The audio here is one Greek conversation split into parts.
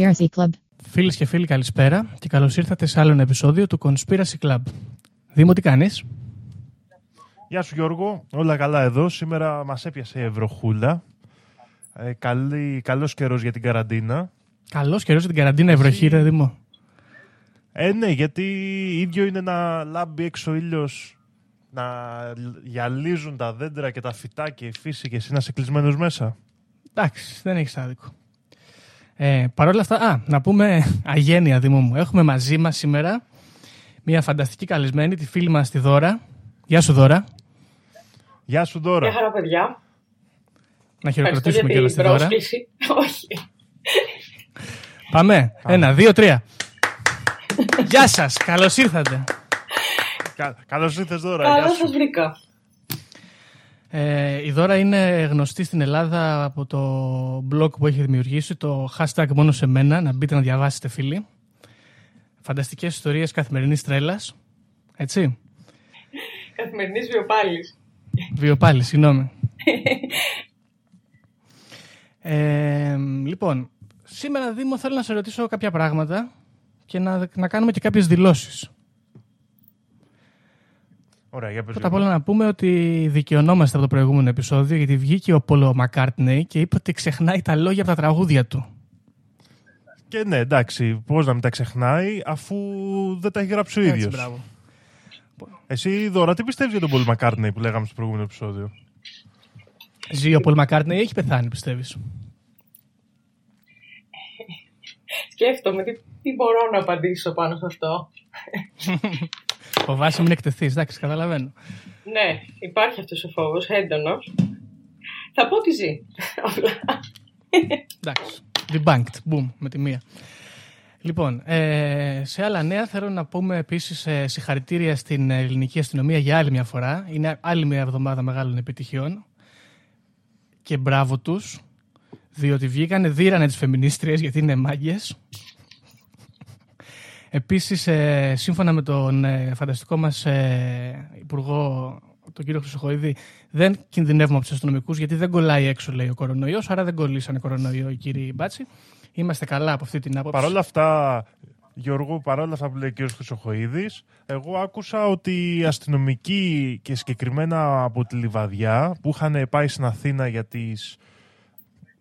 The Conspiracy Club. Φίλες και φίλοι, καλησπέρα και καλώς ήρθατε σε άλλο ένα επεισόδιο του Conspiracy Club. Δήμο, τι κάνεις; Γεια σου Γιώργο, όλα καλά εδώ. Σήμερα μας έπιασε η Ευρωχούλα. Ε, καλή, καλός καιρός για την καραντίνα. Καλός καιρός για την καραντίνα, Ευροχή, ρε Δήμο. Ε, ναι, γιατί ίδιο είναι να λάμπει έξω ο ήλιος, να γυαλίζουν τα δέντρα και τα φυτά και η φύση και εσύ να είσαι κλεισμένος μέσα. Εντάξει, δεν έχεις άδικο. Ε, Παρ' όλα αυτά, α, να πούμε αγένεια, Δήμο μου. Έχουμε μαζί μας σήμερα μια φανταστική καλεσμένη, τη φίλη μας τη Δώρα. Γεια σου, Δώρα. Γεια σου Δώρα. Γεια χαρά, παιδιά. Να Ευχαριστώ χειροκροτήσουμε για και την τη Δώρα. πρόσκληση. Όχι. Πάμε. Ένα, δύο, τρία. Γεια σας, καλώς ήρθατε. Κα, καλώς ήρθες Δώρα. Γεια Καλώ σου. σας βρήκα. Ε, η Δώρα είναι γνωστή στην Ελλάδα από το blog που έχει δημιουργήσει, το hashtag μόνο σε μένα, να μπείτε να διαβάσετε φίλοι. Φανταστικές ιστορίες καθημερινής τρέλας. Έτσι. Καθημερινής βιοπάλης. Βιοπάλι, συγγνώμη. Ε, λοιπόν, σήμερα Δήμο θέλω να σε ρωτήσω κάποια πράγματα και να, να κάνουμε και κάποιες δηλώσεις. Ωραία, για πες Πρώτα απ' Γιώργο. όλα να πούμε ότι δικαιωνόμαστε από το προηγούμενο επεισόδιο γιατί βγήκε ο Πολο Μακάρτνεϊ και είπε ότι ξεχνάει τα λόγια από τα τραγούδια του. Και ναι, εντάξει, πώς να μην τα ξεχνάει αφού δεν τα έχει γράψει ο Έτσι, ίδιος. μπράβο. Εσύ Δώρα, τι πιστεύεις για τον Πολ Μακάρτνεϊ που λέγαμε στο προηγούμενο επεισόδιο; Ζει ο Πολ Μακάρτνεϊ ή έχει πεθάνει, πιστεύεις; Σκέφτομαι τι, τι μπορώ να απαντήσω πάνω σε αυτό. Φοβάσαι μην εκτεθείς, εντάξει, καταλαβαίνω. Ναι, υπάρχει αυτός ο φόβος, έντονος. Θα πω ότι ζει. Απλά. Εντάξει. Debunked. Boom. Με τη μία. Λοιπόν, ε, σε άλλα νέα θέλω να πούμε επίσης ε, συγχαρητήρια στην ελληνική αστυνομία για άλλη μια φορά. Είναι άλλη μια εβδομάδα μεγάλων επιτυχιών. Και μπράβο τους, διότι βγήκανε, δίρανε τις φεμινίστριες γιατί είναι μάγκες. Επίσης, ε, σύμφωνα με τον ε, φανταστικό μας ε, υπουργό, τον κύριο Χρυσοχοίδη, δεν κινδυνεύουμε από τους αστυνομικούς γιατί δεν κολλάει έξω, λέει ο κορονοϊός. Άρα δεν κολλήσανε κορονοϊό οι κύριοι Μπάτσι. Είμαστε καλά από αυτή την άποψη. Παρ' όλα αυτά, Γιώργο, παρόλα αυτά που λέει ο κ. Χρυσοχοίδης, εγώ άκουσα ότι οι αστυνομικοί και συγκεκριμένα από τη Λιβαδιά που είχαν πάει στην Αθήνα για, τις,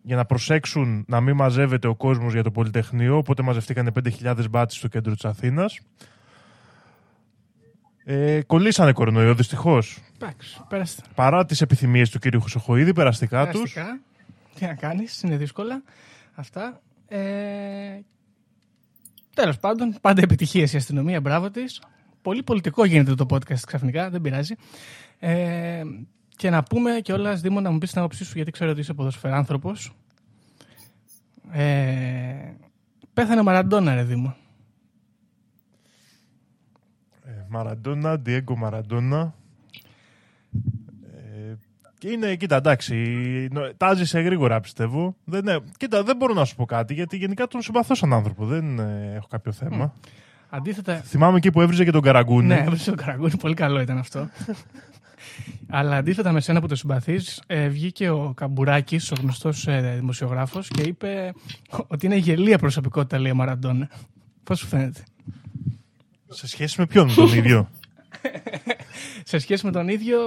για να προσέξουν να μην μαζεύεται ο κόσμος για το Πολυτεχνείο, οπότε μαζευτήκαν 5.000 μπάτσι στο κέντρο της Αθήνας. Ε, κολλήσανε κορονοϊό, δυστυχώς. Εντάξει, πέραστε. Παρά τις επιθυμίες του κ. Χρυσοχοίδη, περαστικά τους. Περαστικά. Τι να κάνεις, είναι δύσκολα αυτά. Ε, Τέλος πάντων, πάντα επιτυχίες η αστυνομία, μπράβο της. Πολύ πολιτικό γίνεται το podcast ξαφνικά, δεν πειράζει. Ε, και να πούμε κιόλας, Δήμο, να μου πεις την άποψή σου, γιατί ξέρω ότι είσαι ποδοσφαιράνθρωπος. Ε, πέθανε ο Μαραντόνα, ρε Δήμο. Ε, Μαραντόνα, Διέγκο Μαραντόνα. Ε, και είναι, κοίτα, εντάξει, νο- τάζησε γρήγορα πιστεύω. Δεν, ε, κοίτα, δεν μπορώ να σου πω κάτι γιατί γενικά τον συμπαθώ σαν άνθρωπο. Δεν ε, έχω κάποιο θέμα. Αντίθετα, Θυμάμαι εκεί που έβριζε και τον Καραγκούνι. Ναι, έβρισε το καραγκούνι, πολύ καλό ήταν αυτό. Αλλά αντίθετα με σένα που το συμπαθείς, βγήκε ο Καμπουράκης, ο γνωστός δημοσιογράφος, και είπε ότι είναι γελία προσωπικότητα, λέει ο Μαραντόνα. Πώς σου φαίνεται; Σε σχέση με ποιον, με τον ίδιο; Σε σχέση με τον ίδιο,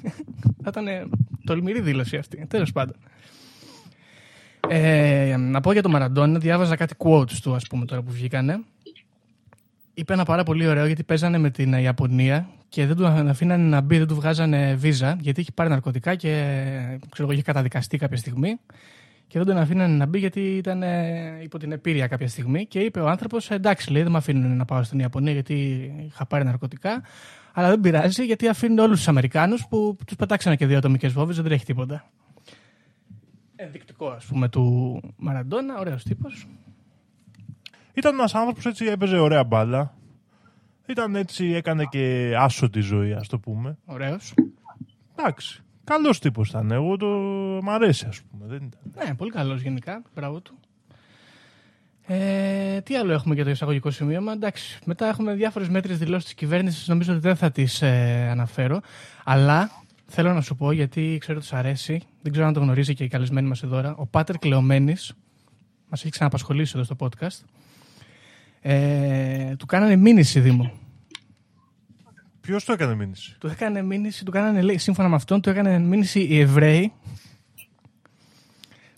θα ήταν τολμηρή δήλωση αυτή. Τέλος πάντων. Ε, να πω για τον Μαραντόνα, διάβαζα κάτι quotes του, ας πούμε, τώρα που βγήκανε. Είπε ένα πάρα πολύ ωραίο γιατί παίζανε με την Ιαπωνία και δεν του αφήνανε να μπει, δεν του βγάζανε βίζα γιατί είχε πάρει ναρκωτικά και ξέρω, εγώ, είχε καταδικαστεί κάποια στιγμή και δεν τον αφήνανε να μπει γιατί ήταν ε, υπό την επίρρεια κάποια στιγμή και είπε ο άνθρωπος: Εντάξει, λέει, δεν με αφήνουν να πάω στην Ιαπωνία γιατί είχα πάρει ναρκωτικά. Αλλά δεν πειράζει γιατί αφήνουν όλους τους Αμερικάνους που τους πετάξανε και δύο ατομικές βόμβες, δεν τρέχει τίποτα. Ενδεικτικό, ας πούμε, του Μαραντόνα, ωραίος τύπος. Ήταν ένας άνθρωπος έτσι, έπαιζε ωραία μπάλα. Ήταν έτσι, έκανε και άσο τη ζωή, ας το πούμε. Ωραίος. Εντάξει. Καλός τύπος ήταν. Εγώ το. Μ' αρέσει, ας πούμε. Δεν ήταν. Ναι, πολύ καλός γενικά. Μπράβο του. Ε, τι άλλο έχουμε για το εισαγωγικό σημείωμα. Εντάξει, μετά έχουμε διάφορες μέτρες δηλώσεις της κυβέρνησης. Νομίζω ότι δεν θα τις ε, αναφέρω. Αλλά θέλω να σου πω, γιατί ξέρω ότι σου αρέσει, δεν ξέρω αν το γνωρίζει και η καλεσμένη μας εδώ, ο Πάτερ Κλεωμένη μας έχει ξαναπασχολήσει εδώ στο podcast. Ε, του κάνανε μήνυση, Δήμο. Ποιος το έκανε μήνυση; Του έκανε μήνυση, του κάνανε, λέει, σύμφωνα με αυτόν, του έκανε μήνυση οι Εβραίοι.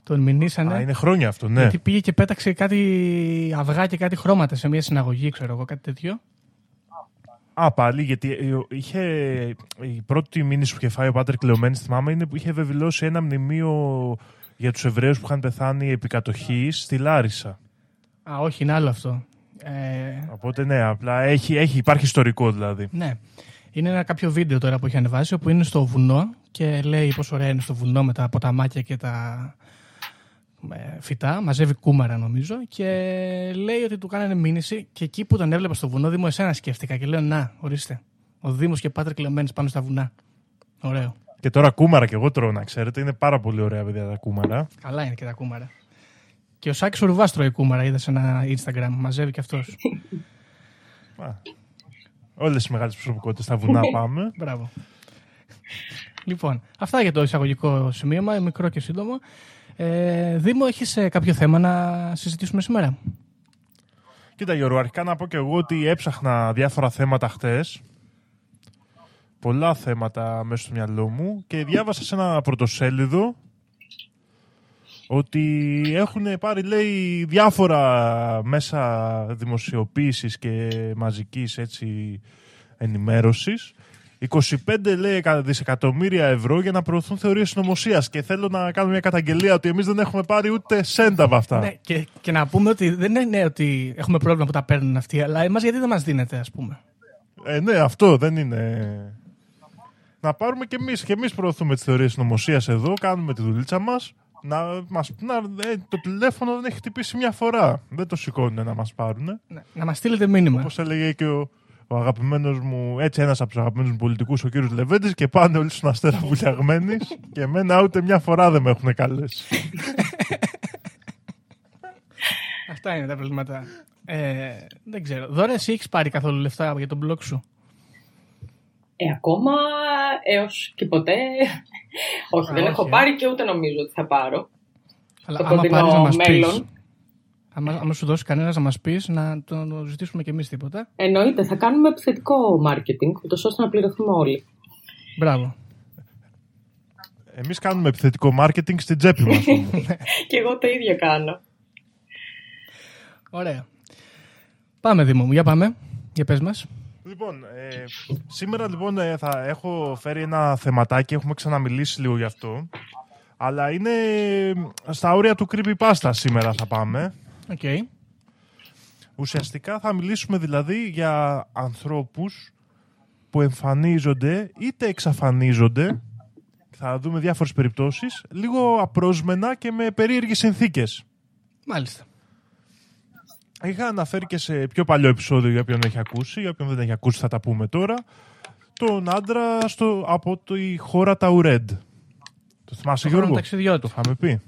Τον μηνύσανε. Α, είναι χρόνια αυτό, ναι. Γιατί πήγε και πέταξε κάτι αυγά και κάτι χρώματα σε μια συναγωγή, ξέρω εγώ, κάτι τέτοιο. Α, πάλι, γιατί ε, είχε, η πρώτη μήνυση που είχε φάει ο Πάτερ Κλεωμένης, θυμάμαι, είναι που είχε βεβαιώσει ένα μνημείο για τους Εβραίους που είχαν πεθάνει επί κατοχής στη Λάρισα. Α, όχι, είναι άλλο αυτό. Ε, Οπότε ναι, απλά έχει, έχει, υπάρχει ιστορικό δηλαδή. ναι. Είναι ένα κάποιο βίντεο τώρα που έχει ανεβάσει όπου είναι στο βουνό και λέει πόσο ωραία είναι στο βουνό με τα ποταμάκια και τα ε, φυτά. Μαζεύει κούμαρα νομίζω και λέει ότι του κάνανε μήνυση και εκεί που τον έβλεπα στο βουνό, Δήμο, εσένα σκέφτηκα και λέω να, ορίστε. Ο Δήμος και Πάτρε Κλεμμένης πάνω στα βουνά. Ωραίο. Και τώρα κούμαρα και εγώ τρώω, να ξέρετε. Είναι πάρα πολύ ωραία παιδιά τα κούμαρα. Καλά είναι και τα κούμαρα. Και ο Σάκης ο Ρουβάς τρώει κούμαρα, είδα σε ένα Instagram. Μαζεύει και αυτός. Α, όλες οι μεγάλες προσωπικότητες στα βουνά πάμε. Μπράβο. Λοιπόν, αυτά για το εισαγωγικό σημείωμα, μικρό και σύντομο. Ε, Δήμο, έχεις ε, κάποιο θέμα να συζητήσουμε σήμερα; Κοίτα Γιώργο, αρχικά να πω και εγώ ότι έψαχνα διάφορα θέματα χτες. Πολλά θέματα μέσα στο μυαλό μου και διάβασα σε ένα πρωτοσέλιδο ότι έχουν πάρει λέει διάφορα μέσα δημοσιοποίησης και μαζικής έτσι ενημέρωσης 25 λέει δισεκατομμύρια ευρώ για να προωθούν θεωρίες συνωμοσίας. Και θέλω να κάνω μια καταγγελία ότι εμείς δεν έχουμε πάρει ούτε σέντα από αυτά. Ναι, και, και να πούμε ότι δεν είναι ότι έχουμε πρόβλημα που τα παίρνουν αυτοί, αλλά εμάς γιατί δεν μας δίνεται, ας πούμε. Ε, ναι, αυτό δεν είναι. Να πάρουμε και εμείς. Και εμείς προωθούμε τις θεωρίες συνωμοσίας εδώ, κάνουμε τη δουλίτσα μας. Να, μας, να, ε, το τηλέφωνο δεν έχει χτυπήσει μια φορά. Δεν το σηκώνουν να μας πάρουν. Ναι, να μας στείλετε μήνυμα. Όπως έλεγε και ο, ο αγαπημένος μου, έτσι ένας από τους αγαπημένους μου πολιτικούς, ο κύριος Λεβέντης, και πάνε όλοι στον αστέρα βουλιαγμένοι. και εμένα ούτε μια φορά δεν με έχουν καλέσει. Αυτά είναι τα προβλήματα. Ε, δεν ξέρω. Δώρα, εσύ έχεις πάρει καθόλου λεφτά για τον blog σου; Ε, ακόμα έως και ποτέ. όχι, Α, δεν όχι, έχω ε. πάρει και ούτε νομίζω ότι θα πάρω. Αλλά Το άμα κοντινό πάρεις να μας μέλλον. πεις. Άμα, άμα σου δώσει κανένας να μας πεις, να το, το ζητήσουμε κι εμείς τίποτα. Εννοείται, θα κάνουμε επιθετικό marketing, ούτως ώστε να πληρωθούμε όλοι. Μπράβο. Εμείς κάνουμε επιθετικό μάρκετινγκ στην τσέπη μας. και εγώ το ίδιο κάνω. Ωραία. Πάμε, Δήμο μου. Για πάμε. Για πες μας. Λοιπόν, ε, σήμερα λοιπόν ε, θα έχω φέρει ένα θεματάκι, έχουμε ξαναμιλήσει λίγο γι' αυτό. Αλλά είναι στα όρια του creepypasta σήμερα θα πάμε. Οκ. Ουσιαστικά θα μιλήσουμε δηλαδή για ανθρώπους που εμφανίζονται είτε εξαφανίζονται, θα δούμε διάφορες περιπτώσεις, λίγο απρόσμενα και με περίεργες συνθήκες. Μάλιστα. Είχα αναφέρει και σε πιο παλιό επεισόδιο για όποιον έχει ακούσει, για όποιον δεν έχει ακούσει θα τα πούμε τώρα, τον άντρα στο, από τη χώρα Ταουρέντ. Το θυμάσαι Γιώργο; Χρονοταξιδιώτη. Το είχαμε πει.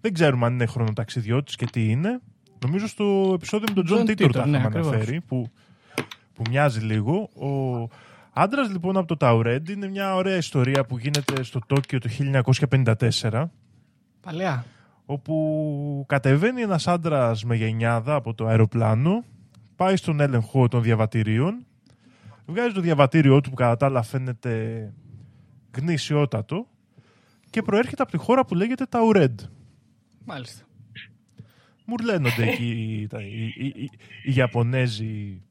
Δεν ξέρουμε αν είναι χρονοταξιδιώτης και τι είναι. Νομίζω στο επεισόδιο με τον John Titor, τα ναι, είχαμε ακριβώς. αναφέρει, που, που μοιάζει λίγο. Ο άντρας λοιπόν από το Ταουρέντ είναι μια ωραία ιστορία που γίνεται στο Τόκιο το 1954 Παλαιά. Όπου κατεβαίνει ένας άντρας με γενιάδα από το αεροπλάνο, πάει στον έλεγχο των διαβατηρίων, βγάζει το διαβατήριό του που κατά τα άλλα φαίνεται γνησιότατο και προέρχεται από τη χώρα που λέγεται Ταουρέντ. Μάλιστα. Μουρλαίνονται εκεί τα- οι, οι, οι, οι Ιαπωνέζοι,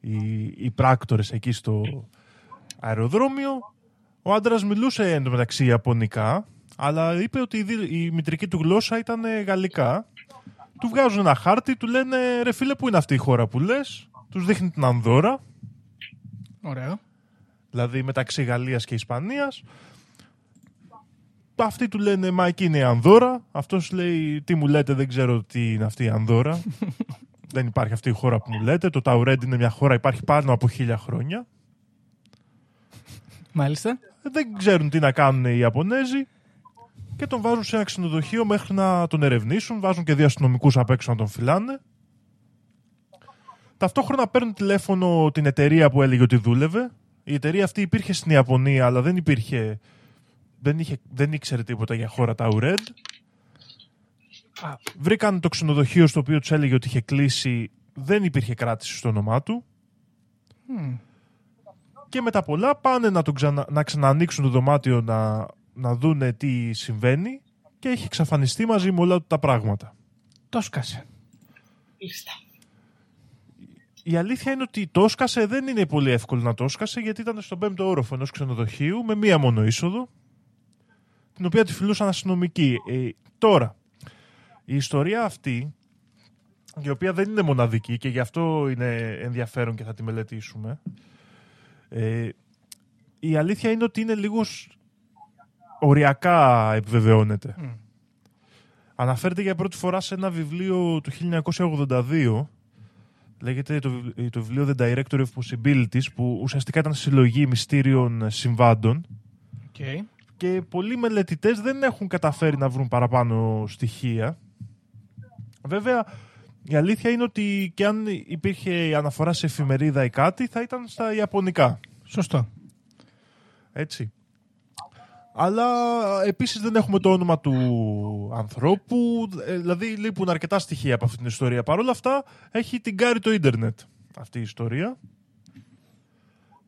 οι, οι πράκτορες εκεί στο αεροδρόμιο. Ο άντρας μιλούσε εντωμεταξύ Ιαπωνικά, αλλά είπε ότι η, δι- η μητρική του γλώσσα ήταν ε, γαλλικά. Του βγάζουν ένα χάρτη, του λένε ρε φίλε που είναι αυτή η χώρα που λες; Τους δείχνει την Ανδόρα, Ωραίο. δηλαδή μεταξύ Γαλλίας και Ισπανίας. Αυτοί του λένε μα εκεί είναι η Ανδόρα. Αυτός λέει τι μου λέτε δεν ξέρω τι είναι αυτή η Ανδόρα. δεν υπάρχει αυτή η χώρα που μου λέτε. Το Ταουρέντ είναι μια χώρα υπάρχει πάνω από χίλια χρόνια. Μάλιστα. Δεν ξέρουν τι να κάνουν οι Ιαπωνέζοι και τον βάζουν σε ένα ξενοδοχείο μέχρι να τον ερευνήσουν. Βάζουν και δύο αστυνομικούς απ' έξω να τον φυλάνε. Ταυτόχρονα παίρνουν τηλέφωνο την εταιρεία που έλεγε ότι δούλευε. Η εταιρεία αυτή υπήρχε στην Ιαπωνία, αλλά δεν υπήρχε. Δεν, είχε, δεν ήξερε τίποτα για χώρα Ταουρέντ. Α. Βρήκαν το ξενοδοχείο στο οποίο τους έλεγε ότι είχε κλείσει. Δεν υπήρχε κράτηση στο όνομά του. Μμ. Και με τα πολλά πάνε να, τον ξανα, να ξανανοίξουν το δωμάτιο να, να δούνε τι συμβαίνει και έχει εξαφανιστεί μαζί με όλα του τα πράγματα. Το σκάσε. Μάλιστα. Η αλήθεια είναι ότι το έσκασε δεν είναι πολύ εύκολο να το έσκασε γιατί ήταν στον πέμπτο όροφο ενός ξενοδοχείου με μία μόνο είσοδο την οποία τη φιλούσαν αστυνομικοί. Ε, τώρα, η ιστορία αυτή η οποία δεν είναι μοναδική και γι' αυτό είναι ενδιαφέρον και θα τη μελετήσουμε ε, η αλήθεια είναι ότι είναι λίγο σ- οριακά επιβεβαιώνεται. Μμ. Αναφέρεται για πρώτη φορά σε ένα βιβλίο του 1982 Λέγεται το, βιβλ- το βιβλίο The Directory of Possibilities που ουσιαστικά ήταν συλλογή μυστήριων συμβάντων Οκ. και πολλοί μελετητές δεν έχουν καταφέρει να βρουν παραπάνω στοιχεία. Βέβαια, η αλήθεια είναι ότι και αν υπήρχε αναφορά σε εφημερίδα ή κάτι θα ήταν στα Ιαπωνικά. Σωστό. Έτσι. Αλλά επίσης δεν έχουμε το όνομα του ανθρώπου, ε, δηλαδή λείπουν αρκετά στοιχεία από αυτή την ιστορία. Παρ' όλα αυτά έχει την κάρη το ίντερνετ αυτή η ιστορία.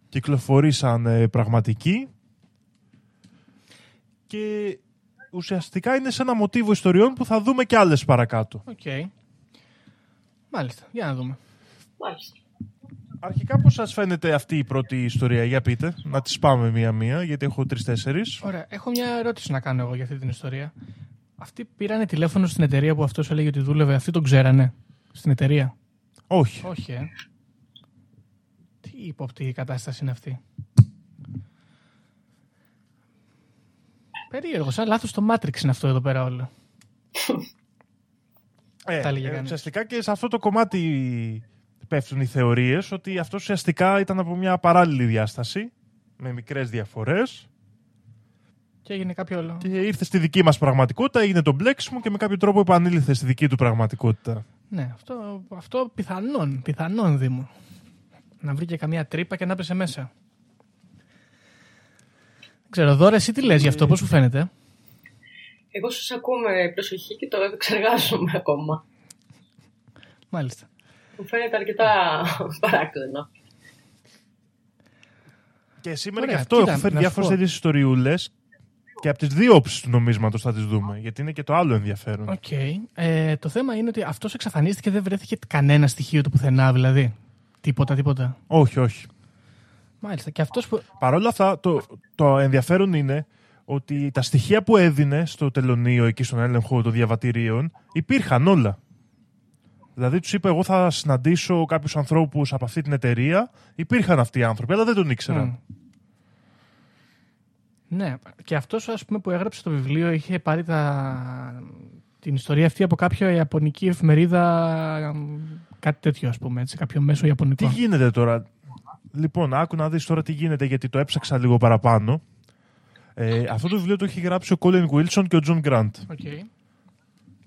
Κυκλοφορεί σαν ε, πραγματική και ουσιαστικά είναι σε ένα μοτίβο ιστοριών που θα δούμε και άλλες παρακάτω. Οκ. Μάλιστα. Για να δούμε. Μάλιστα. Αρχικά πώς σας φαίνεται αυτή η πρώτη ιστορία, για πείτε, να τις πάμε μία-μία γιατί έχω τρεις-τέσσερις. Ωραία. Έχω μια ερώτηση να κάνω εγώ για αυτή την ιστορία. Αυτοί πήρανε τηλέφωνο στην εταιρεία που αυτός έλεγε ότι δούλευε. Αυτοί τον ξέρανε. Στην εταιρεία; Όχι. Όχι, ε. Τι ύποπτη η κατάσταση είναι αυτή; Περίεργο, σαν λάθος στο Matrix είναι αυτό εδώ πέρα όλο. Ε, Τα έλεγε ε, κανείς. ουσιαστικά και σε αυτό το κομμάτι πέφτουν οι θεωρίες ότι αυτό ουσιαστικά ήταν από μια παράλληλη διάσταση με μικρές διαφορές Και έγινε κάποιο όλο. και ήρθε στη δική μας πραγματικότητα, έγινε το μπλέξιμο και με κάποιο τρόπο επανήλθε στη δική του πραγματικότητα. Ναι, αυτό, αυτό πιθανόν, πιθανόν Δήμο. Να βρήκε καμία τρύπα και να πέσε μέσα. Δεν ξέρω, Δώρα, εσύ τι λες γι' αυτό, πώς σου φαίνεται; Εγώ σας ακούω με προσοχή και το επεξεργάζομαι ακόμα. Μάλιστα. Μου φαίνεται αρκετά παράξενο. Και σήμερα Ωραία, γι' αυτό κοίτα, έχω φέρει να σου διάφορες πω. τέτοιες ιστοριούλες και από τις δύο όψεις του νομίσματος θα τις δούμε, γιατί είναι και το άλλο ενδιαφέρον. Οκ. Ε, το θέμα είναι ότι αυτός εξαφανίστηκε, δεν βρέθηκε κανένα στοιχείο του πουθενά, δηλαδή. Τίποτα, τίποτα. Όχι, όχι. Μάλιστα. Και αυτός που... Παρ' όλα αυτά, το, το ενδιαφέρον είναι ότι τα στοιχεία που έδινε στο τελωνίο, εκεί στον έλεγχο των διαβατηρίων, υπήρχαν όλα. Δηλαδή τους είπε: Εγώ θα συναντήσω κάποιους ανθρώπους από αυτή την εταιρεία. Υπήρχαν αυτοί οι άνθρωποι, αλλά δεν τον ήξεραν. Μμ. Ναι, και αυτός ας πούμε που έγραψε το βιβλίο είχε πάρει τα... την ιστορία αυτή από κάποια ιαπωνική εφημερίδα, μ, κάτι τέτοιο ας πούμε, έτσι, κάποιο μέσο Τι ιαπωνικό. γίνεται τώρα; Λοιπόν, άκου να δεις τώρα τι γίνεται, γιατί το έψαξα λίγο παραπάνω. Ε, αυτό το βιβλίο το έχει γράψει ο Colin Wilson και ο John Grant. Οκ.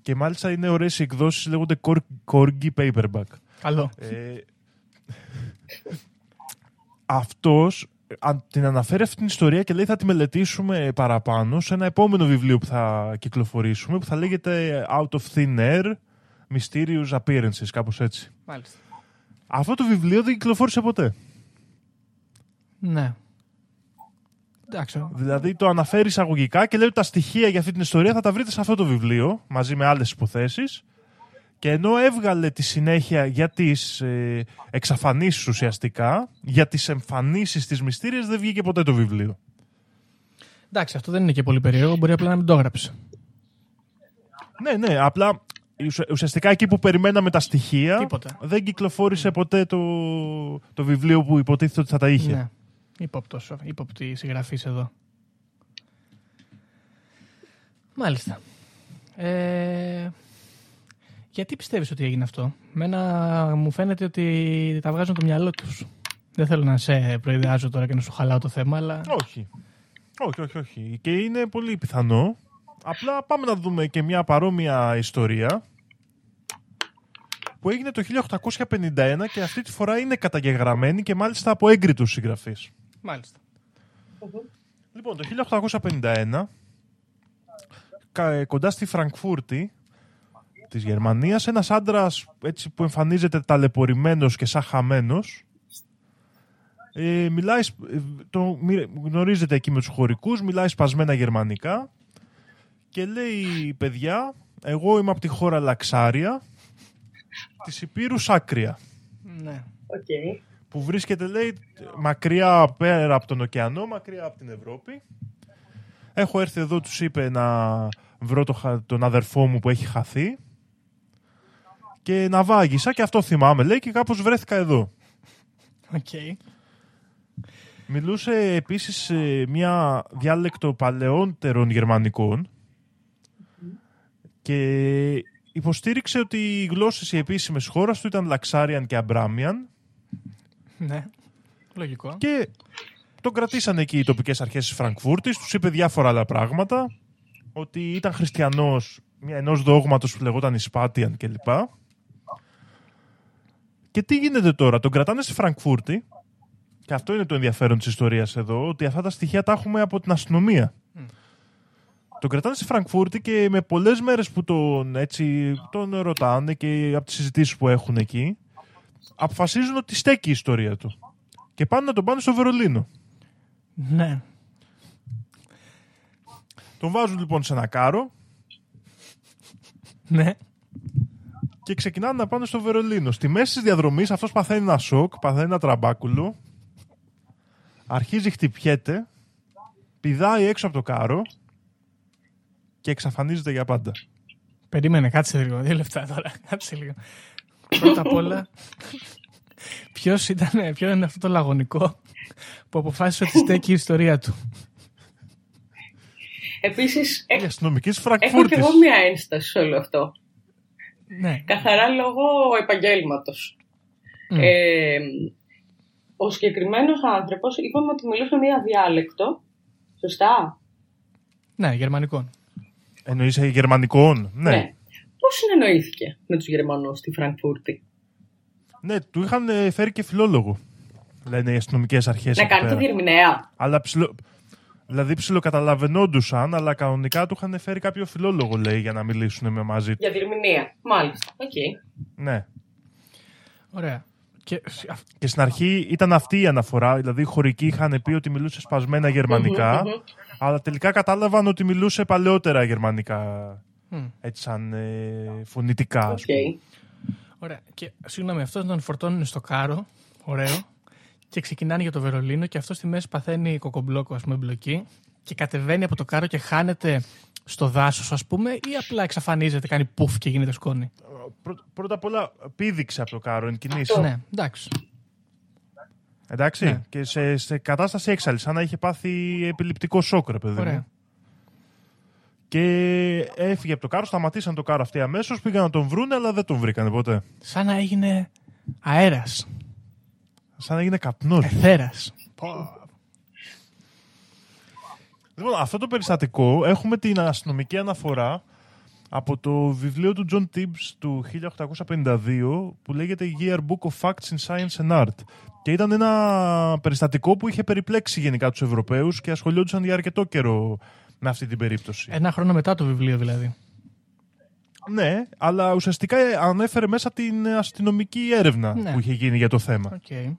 Και μάλιστα είναι ωραίες οι εκδόσεις, λέγονται Cor- Corgi Paperback. Καλό. Ε, αυτός αν την αναφέρει αυτή την ιστορία και λέει θα τη μελετήσουμε παραπάνω σε ένα επόμενο βιβλίο που θα κυκλοφορήσουμε που θα λέγεται Out of Thin Air Mysterious Appearances, κάπως έτσι. Μάλιστα. Αυτό το βιβλίο δεν κυκλοφόρησε ποτέ. Ναι. Εντάξει. Δηλαδή το αναφέρει εισαγωγικά και λέει ότι τα στοιχεία για αυτή την ιστορία θα τα βρείτε σε αυτό το βιβλίο μαζί με άλλες υποθέσεις και ενώ έβγαλε τη συνέχεια για τις ε, εξαφανίσεις ουσιαστικά, για τις εμφανίσεις της μυστήριας δεν βγήκε ποτέ το βιβλίο. Εντάξει, αυτό δεν είναι και πολύ περίεργο, μπορεί απλά να μην το έγραψε. Ναι, ναι, απλά ουσια- ουσιαστικά εκεί που περιμέναμε τα στοιχεία Τίποτα. δεν κυκλοφόρησε ποτέ το, το βιβλίο που υποτίθεται ότι θα τα είχε. Ναι. Υπόπτος, ύποπτη συγγραφής εδώ. Μάλιστα. Ε, γιατί πιστεύεις ότι έγινε αυτό; Μένα μου φαίνεται ότι τα βγάζουν το μυαλό τους. Δεν θέλω να σε προειδεάζω τώρα και να σου χαλάω το θέμα, αλλά... Όχι. Όχι, όχι, όχι. Και είναι πολύ πιθανό. Απλά πάμε να δούμε και μια παρόμοια ιστορία που έγινε το 1851 και αυτή τη φορά είναι καταγεγραμμένη και μάλιστα από έγκριτους συγγραφείς. Μάλιστα. Λοιπόν, το 1851 κα- κοντά στη Φραγκφούρτη της Γερμανίας. Ένας άντρας έτσι, που εμφανίζεται ταλαιπωρημένος και σαν χαμένος. Ε, μιλάει, σπ- ε, το, μι- γνωρίζεται εκεί με τους χωρικούς, μιλάει σπασμένα γερμανικά και λέει παιδιά, εγώ είμαι από τη χώρα Λαξάρια της ηπείρου Σάκρια Ναι. Οκ. Που βρίσκεται λέει μακριά πέρα από τον ωκεανό, μακριά από την Ευρώπη. Έχω έρθει εδώ, τους είπε να βρω το, χα- τον αδερφό μου που έχει χαθεί και ναυάγησα και αυτό θυμάμαι λέει και κάπως βρέθηκα εδώ. Οκ. Μιλούσε επίσης ε, μια διάλεκτο παλαιότερων γερμανικών και υποστήριξε ότι οι γλώσσες οι επίσημες χώρας του ήταν Λαξάριαν και Αμπράμιαν Ναι. Λογικό. Και τον κρατήσαν εκεί οι τοπικές αρχές της Φραγκφούρτης, τους είπε διάφορα άλλα πράγματα. Ότι ήταν χριστιανός ενός δόγματος που λεγόταν Ισπάτιαν κλπ. Και τι γίνεται τώρα, τον κρατάνε στη Φραγκφούρτη. Και αυτό είναι το ενδιαφέρον της ιστορίας εδώ, ότι αυτά τα στοιχεία τα έχουμε από την αστυνομία. Τον κρατάνε στη Φραγκφούρτη και με πολλές μέρες που τον, έτσι, τον ρωτάνε και από τις συζητήσεις που έχουν εκεί, αποφασίζουν ότι στέκει η ιστορία του. Και πάνε να τον πάνε στο Βερολίνο. Ναι. Τον βάζουν λοιπόν σε ένα κάρο Ναι. και ξεκινάνε να πάνε στο Βερολίνο. Στη μέση της διαδρομής αυτός παθαίνει ένα σοκ, παθαίνει ένα τραμπάκουλο. Αρχίζει, χτυπιέται, πηδάει έξω από το κάρο και εξαφανίζεται για πάντα. Περίμενε, κάτσε λίγο. Δύο λεπτά τώρα. Κάτσε λίγο. Πρώτα απ' όλα, ποιος ήταν, ποιο είναι αυτό το λαγωνικό που αποφάσισε ότι στέκει η ιστορία του; Επίσης, Η έχ- αστυνομική έχω και Φραγκφούρτη. εγώ μια ένσταση σε όλο αυτό. Ναι. Καθαρά λόγω επαγγέλματος. Μμ. Ε, ο συγκεκριμένος άνθρωπος, είπαμε ότι μιλούσε μία διάλεκτο. Σωστά; Ναι, γερμανικών. Εννοείς γερμανικών. Ναι. ναι. Πώς συνεννοήθηκε με τους Γερμανούς στη Φραγκφούρτη; Ναι, του είχαν ε, φέρει και φιλόλογο. Λένε οι αστυνομικές αρχές. Να κάνει το διερμηνέα. Αλλά ψιλο... Δηλαδή ψιλοκαταλαβαινόντουσαν, αλλά κανονικά του είχαν φέρει κάποιο φιλόλογο, λέει, για να μιλήσουν με μαζί του. Για διερμηνέα. Μάλιστα. Οκ. Ναι. Ωραία. Και σ- αυ- Και στην αρχή ήταν αυτή η αναφορά. Δηλαδή, οι χωρικοί είχαν πει ότι μιλούσε σπασμένα γερμανικά, Μμμ, μμμ. αλλά τελικά κατάλαβαν ότι μιλούσε παλαιότερα γερμανικά. Μ. Έτσι, σαν ε, φωνητικά, ας Οκ. πούμε. Ωραία. Και συγγνώμη, αυτός τον φορτώνουν στο κάρο. Ωραίο. Και ξεκινάνε για το Βερολίνο και αυτός στη μέση παθαίνει κοκομπλόκο, ας πούμε, μπλοκή. Και κατεβαίνει από το κάρο και χάνεται στο δάσος, ας πούμε, ή απλά εξαφανίζεται, κάνει πουφ και γίνεται σκόνη. Πρω- Πρώτα απ' όλα, πήδηξε από το κάρο εν κινήσει. Αυτό. Ναι, εντάξει. Εντάξει. Ναι. Και σε, σε κατάσταση έξαλλης, σαν να είχε πάθει επιληπτικό σοκ, ρε παιδί. μου. Ωραία. Και έφυγε από το κάρο, σταματήσαν το κάρο αυτοί αμέσως, πήγαν να τον βρούνε, αλλά δεν τον βρήκανε ποτέ. Σαν να έγινε αέρας. Σαν να έγινε καπνός. Εθέρας. Λοιπόν, αυτό το περιστατικό έχουμε την αστυνομική αναφορά από το βιβλίο του John Tibbs του 1852 που λέγεται Yearbook of Facts in Science and Art. Και ήταν ένα περιστατικό που είχε περιπλέξει γενικά τους Ευρωπαίους και ασχολιόντουσαν για αρκετό καιρό με αυτή την περίπτωση. Ένα χρόνο μετά το βιβλίο δηλαδή. Ναι, αλλά ουσιαστικά ανέφερε μέσα την αστυνομική έρευνα Ναι. που είχε γίνει για το θέμα. Οκ.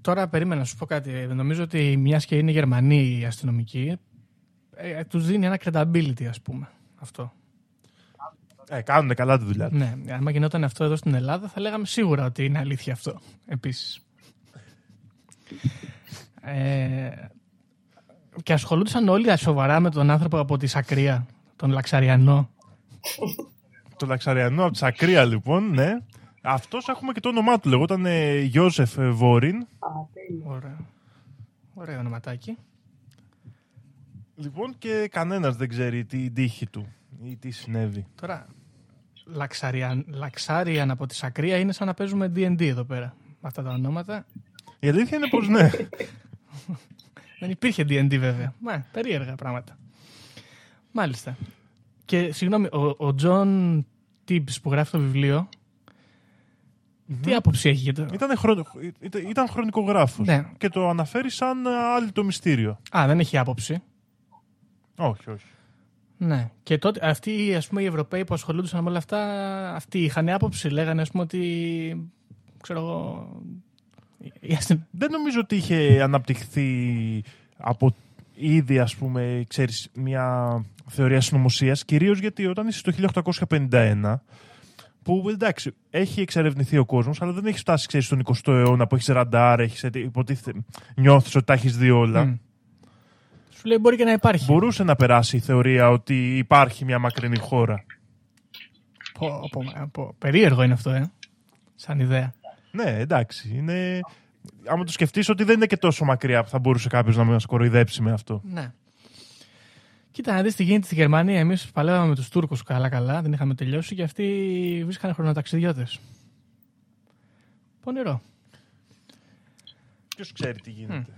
Τώρα περίμενα να σου πω κάτι. Νομίζω ότι μιας και είναι Γερμανοί οι αστυνομικοί, ε, τους δίνει ένα credibility, ας πούμε. Αυτό. Ε, κάνουν καλά τη δουλειά τους. Ναι, άμα γινόταν αυτό εδώ στην Ελλάδα, θα λέγαμε σίγουρα ότι είναι αλήθεια αυτό. Επίσης. Ε, και ασχολούνταν όλοι σοβαρά με τον άνθρωπο από τη Σακρία, τον Λαξαριανό. Το Λαξαριανό από τη Σακρία, λοιπόν, ναι. Αυτός έχουμε και το όνομά του. Λεγόταν ε, Γιώσεφ ε, Βόριν. Α, τέλεια. Ωραία. Ωραίο ονοματάκι. Λοιπόν, και κανένας δεν ξέρει την τύχη του ή τι συνέβη. Τώρα, Λαξαριαν, Λαξάριαν από τη Σακρία είναι σαν να παίζουμε D&D εδώ πέρα. Με αυτά τα ονόματα. Η αλήθεια είναι πως ναι. Δεν υπήρχε D&D βέβαια. Μα, περίεργα πράγματα. Μάλιστα. Και συγγνώμη, ο, ο John Timbs που γράφει το βιβλίο, τι άποψη έχει για το... ήταν, χρονο... ήταν, ήταν χρονικογράφος Ναι. και το αναφέρει σαν ε, άλλη το μυστήριο. Α, δεν έχει άποψη. Όχι, όχι. Ναι. Και τότε αυτοί ας πούμε, οι Ευρωπαίοι που ασχολούνταν με όλα αυτά, αυτοί είχαν άποψη. Λέγανε ας πούμε, ότι. ξέρω εγώ. Δεν νομίζω ότι είχε αναπτυχθεί από ήδη, ας πούμε, ξέρεις, μια θεωρία συνωμοσίας, κυρίως γιατί όταν είσαι το 1851, που εντάξει, έχει εξερευνηθεί ο κόσμος, αλλά δεν έχει φτάσει, ξέρεις, στον 20ο αιώνα που έχεις ραντάρ, έχεις, υποτίθεται, νιώθεις ότι τα έχεις δει όλα. Mm. Σου λέει μπορεί και να υπάρχει. Μπορούσε να περάσει η θεωρία ότι υπάρχει μια μακρινή χώρα. Πω, πω, πω. Περίεργο είναι αυτό, ε. Σαν ιδέα. Ναι, εντάξει. Είναι... Άμα το σκεφτείς ότι δεν είναι και τόσο μακριά που θα μπορούσε κάποιος να μας κοροϊδέψει με αυτό. Ναι. Κοίτα, να δεις τι γίνεται στη Γερμανία. Εμείς παλεύαμε με τους Τούρκους καλά-καλά, δεν είχαμε τελειώσει και αυτοί βρίσκανε χρονοταξιδιώτες. Πονηρό. Ποιος ξέρει τι γίνεται.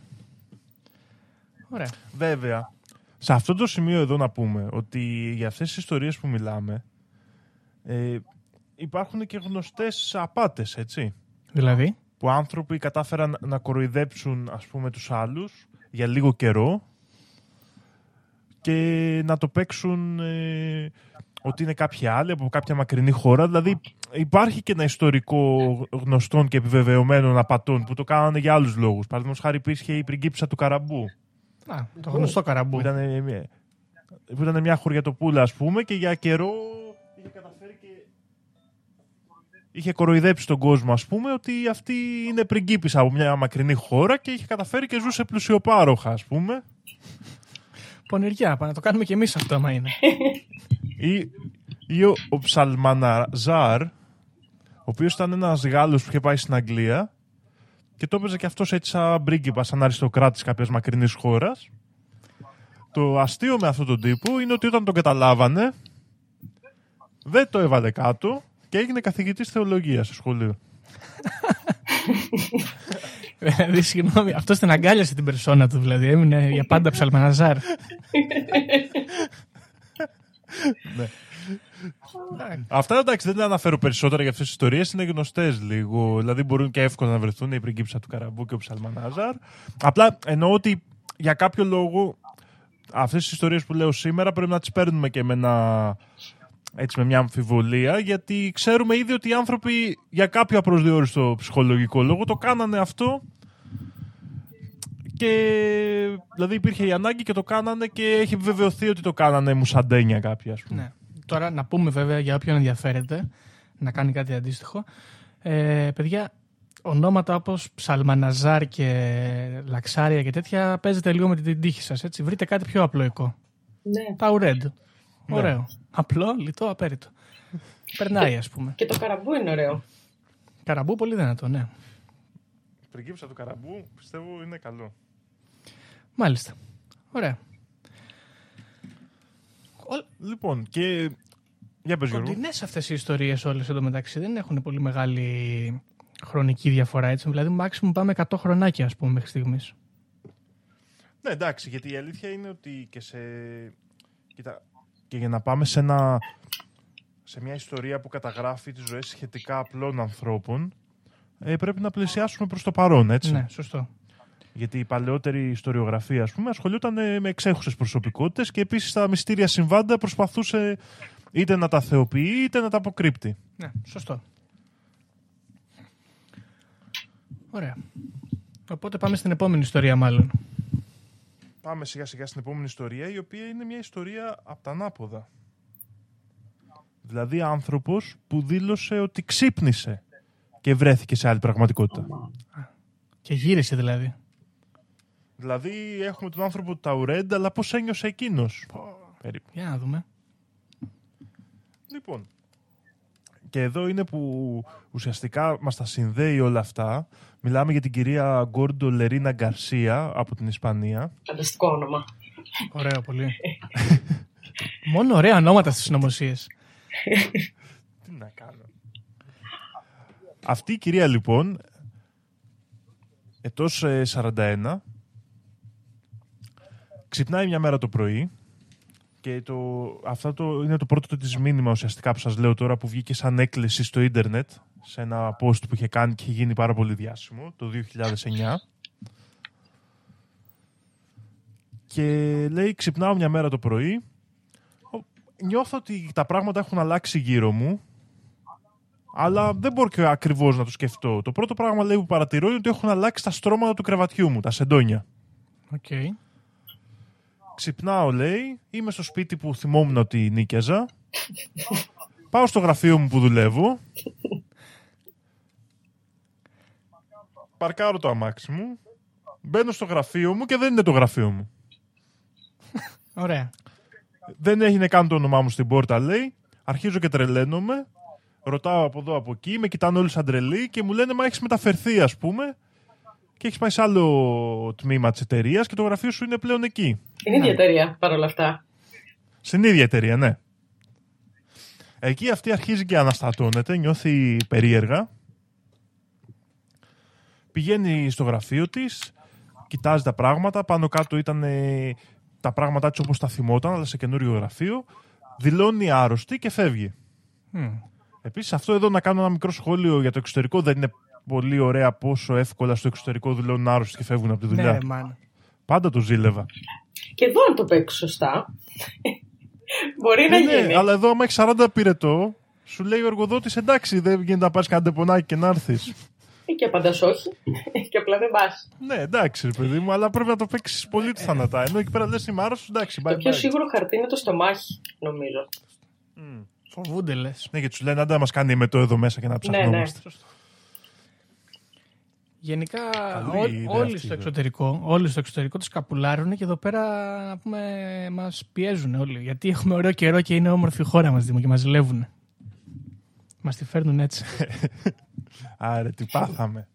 Ωραία. Βέβαια, σε αυτό το σημείο εδώ να πούμε ότι για αυτές τις ιστορίες που μιλάμε ε, υπάρχουν και γνωστές απάτες, έτσι. Δηλαδή; Που άνθρωποι κατάφεραν να κοροϊδέψουν, ας πούμε, τους άλλους για λίγο καιρό και να το παίξουν ε, ότι είναι κάποιοι άλλοι από κάποια μακρινή χώρα. Δηλαδή υπάρχει και ένα ιστορικό γνωστών και επιβεβαιωμένων απατών που το κάνανε για άλλους λόγους. Παραδείγματος χάρη υπήρχε η πριγκίψα του Καραμπού Α, το γνωστό καραμπού. Που ήταν, μια, που ήταν μια χωριατοπούλα, ας πούμε, και για καιρό είχε καταφέρει και. Είχε κοροϊδέψει τον κόσμο, ας πούμε, ότι αυτή είναι πριγκίπισσα από μια μακρινή χώρα και είχε καταφέρει και ζούσε πλουσιοπάροχα, ας πούμε. Πονηριά, να το κάνουμε και εμείς αυτό, άμα είναι. ή, ή ο, ο Ψαλμαναζάρ, ο οποίος ήταν ένας Γάλλος που είχε πάει στην Αγγλία και το έπαιζε και αυτός έτσι σαν πρίγκιπα, σαν αριστοκράτης κάποιας μακρινής χώρας. Το αστείο με αυτόν τον τύπο είναι ότι όταν τον καταλάβανε, δεν το έβαλε κάτω και έγινε καθηγητής θεολογίας στο σχολείο. Δηλαδή, συγγνώμη, αυτό την αγκάλιασε την περσόνα του, δηλαδή. Έμεινε για πάντα ψαλμαναζάρ. ναι. Αυτά εντάξει δεν αναφέρω περισσότερα για αυτές τις ιστορίες, είναι γνωστές λίγο. Δηλαδή μπορούν και εύκολα να βρεθούν η πριγκίψα του Καραμπού και ο Ψαλμανάζαρ. Απλά εννοώ ότι για κάποιο λόγο αυτές τις ιστορίες που λέω σήμερα πρέπει να τις παίρνουμε και με, ένα, έτσι, με μια αμφιβολία, γιατί ξέρουμε ήδη ότι οι άνθρωποι για κάποιο απροσδιόριστο ψυχολογικό λόγο το κάνανε αυτό και δηλαδή υπήρχε η ανάγκη και το κάνανε και έχει επιβεβαιωθεί ότι το κάνανε μουσαντένια κάποιοι, ας πούμε. Ναι. Τώρα να πούμε βέβαια για όποιον ενδιαφέρεται να κάνει κάτι αντίστοιχο. Ε, παιδιά, ονόματα όπως Ψαλμαναζάρ και Λαξάρια και τέτοια παίζετε λίγο με την τύχη σας, έτσι. Βρείτε κάτι πιο απλοϊκό. Ναι. Ταουρέντ. Ναι. Ωραίο. Απλό, λιτό, απέριτο. Περνάει, ας πούμε. Και το καραμπού είναι ωραίο. Καραμπού πολύ δυνατό, ναι. Η του καραμπού πιστεύω είναι καλό. Μάλιστα. Ωραία. Λοιπόν, και. Για πες, Κοντινές αυτές οι ιστορίες όλες εντωμεταξύ δεν έχουν πολύ μεγάλη χρονική διαφορά. Έτσι. Δηλαδή, μάξιμου πάμε 100 χρονάκια, ας πούμε, μέχρι στιγμής. Ναι, εντάξει, γιατί η αλήθεια είναι ότι και σε. Κοίτα, και για να πάμε σε, ένα... σε μια ιστορία που καταγράφει τις ζωές σχετικά απλών ανθρώπων, ε, πρέπει να πλησιάσουμε προς το παρόν, έτσι. Ναι, σωστό. Γιατί η παλαιότερη ιστοριογραφία, ας πούμε, ασχολιόταν με εξέχουσες προσωπικότητες και επίσης τα μυστήρια συμβάντα προσπαθούσε είτε να τα θεοποιεί είτε να τα αποκρύπτει. Ναι, σωστό. Ωραία. Οπότε πάμε στην επόμενη ιστορία, μάλλον. Πάμε σιγά σιγά στην επόμενη ιστορία, η οποία είναι μια ιστορία από τα ανάποδα. Δηλαδή άνθρωπος που δήλωσε ότι ξύπνησε και βρέθηκε σε άλλη πραγματικότητα. Και γύρισε δηλαδή. Δηλαδή έχουμε τον άνθρωπο του Ταουρέντ, αλλά πώς ένιωσε εκείνος; Περίπου. Για να δούμε. Λοιπόν, και εδώ είναι που ουσιαστικά μας τα συνδέει όλα αυτά. Μιλάμε για την κυρία Γκόρντο Λερίνα Γκαρσία από την Ισπανία. Φανταστικό όνομα. Ωραίο πολύ. Μόνο ωραία ονόματα στις συνωμοσίες. Τι να κάνω. Αυτή η κυρία λοιπόν, ετός 41, ε, Ξυπνάει μια μέρα το πρωί και το, αυτό το, είναι το πρώτο της μήνυμα ουσιαστικά που σας λέω τώρα που βγήκε σαν έκκληση στο ίντερνετ σε ένα post που είχε κάνει και είχε γίνει πάρα πολύ διάσημο το 2009 και λέει ξυπνάω μια μέρα το πρωί νιώθω ότι τα πράγματα έχουν αλλάξει γύρω μου, αλλά δεν μπορώ και ακριβώς να το σκεφτώ. Το πρώτο πράγμα λέει, που παρατηρώ είναι ότι έχουν αλλάξει τα στρώματα του κρεβατιού μου, τα σεντόνια. Okay. Ξυπνάω, λέει, είμαι στο σπίτι που θυμόμουν ότι νίκιαζα. Πάω στο γραφείο μου που δουλεύω. Παρκάρω το αμάξι μου. Μπαίνω στο γραφείο μου και δεν είναι το γραφείο μου. Ωραία. Δεν έγινε καν το όνομά μου στην πόρτα, λέει. Αρχίζω και τρελαίνομαι. Ρωτάω από εδώ από εκεί, με κοιτάνε όλοι σαν τρελή και μου λένε Μα έχεις μεταφερθεί, ας πούμε, και έχεις πάει σε άλλο τμήμα της εταιρείας και το γραφείο σου είναι πλέον εκεί. Στην ίδια εταιρεία παρόλα αυτά. Στην ίδια εταιρεία, ναι. Εκεί αυτή αρχίζει και αναστατώνεται, νιώθει περίεργα. Πηγαίνει στο γραφείο της, κοιτάζει τα πράγματα, πάνω κάτω ήταν ε, τα πράγματά της όπως τα θυμόταν, αλλά σε καινούριο γραφείο. Δηλώνει άρρωστη και φεύγει. Mm. Επίσης αυτό εδώ να κάνω ένα μικρό σχόλιο για το εξωτερικό δεν είναι πολύ ωραία πόσο εύκολα στο εξωτερικό δηλώνουν άρρωστοι και φεύγουν από τη δουλειά. Ναι, μάνα. Πάντα το ζήλευα. Και εδώ αν το παίξει σωστά. Μπορεί να Ε, ναι, γίνει. αλλά εδώ άμα έχεις 40 πυρετό, σου λέει ο εργοδότης εντάξει, δεν γίνεται να πάρεις κανένα τεπονάκι και να έρθεις. Ε, Και απαντάς όχι. Και απλά δεν πας. ναι, εντάξει, ρε παιδί μου, αλλά πρέπει να το παίξεις πολύ του θανατά. Ενώ εκεί πέρα λες είμαι άρρωστος, εντάξει, bye Το πιο bye. σίγουρο χαρτί είναι το στομάχι, νομίζω. Φοβούνται, λες. Ναι, και του λένε άντε να μας κάνει με το εδώ μέσα και να Ναι, ναι. Ψαχνόμαστε. Γενικά Καλή ό- ιδέα όλοι αυτή, στο βέβαια. εξωτερικό, όλοι στο εξωτερικό τους καπουλάρουν και εδώ πέρα να πούμε, μας πιέζουν όλοι. Γιατί έχουμε ωραίο καιρό και είναι όμορφη η χώρα μας Δήμο και μας ζηλεύουν. Μας τη φέρνουν έτσι. Άρε, τι πάθαμε.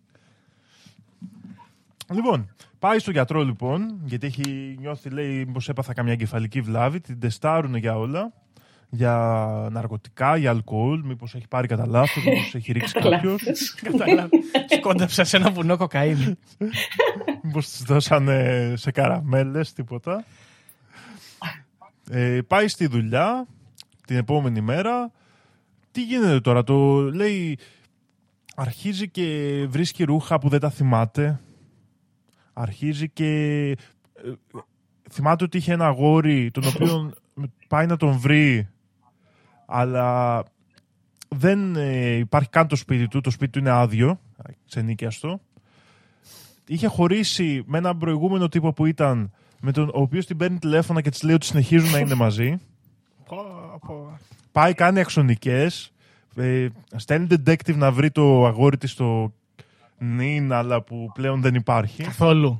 Λοιπόν, πάει στο γιατρό λοιπόν, γιατί έχει νιώθει, λέει, μήπως έπαθα καμιά εγκεφαλική βλάβη, την τεστάρουν για όλα, για ναρκωτικά, για αλκοόλ, μήπως έχει πάρει κατά λάθος, μήπως έχει ρίξει κάποιος, Κατάλαβα. Σκόνταψα σε ένα βουνό κοκαίνη. μήπως τις δώσανε σε καραμέλες, τίποτα. Ε, πάει στη δουλειά την επόμενη μέρα. Τι γίνεται τώρα, το λέει, αρχίζει και βρίσκει ρούχα που δεν τα θυμάται. Αρχίζει και ε, θυμάται ότι είχε ένα αγόρι τον οποίο πάει να τον βρει αλλά δεν ε, υπάρχει καν το σπίτι του, το σπίτι του είναι άδειο, ξενίκιαστο. Είχε χωρίσει με έναν προηγούμενο τύπο που ήταν, με τον ο οποίος την παίρνει τηλέφωνα και της λέει ότι συνεχίζουν να είναι μαζί. Πάει, κάνει αξονικές, ε, στέλνει detective να βρει το αγόρι της στο νυν, αλλά που πλέον δεν υπάρχει. Καθόλου.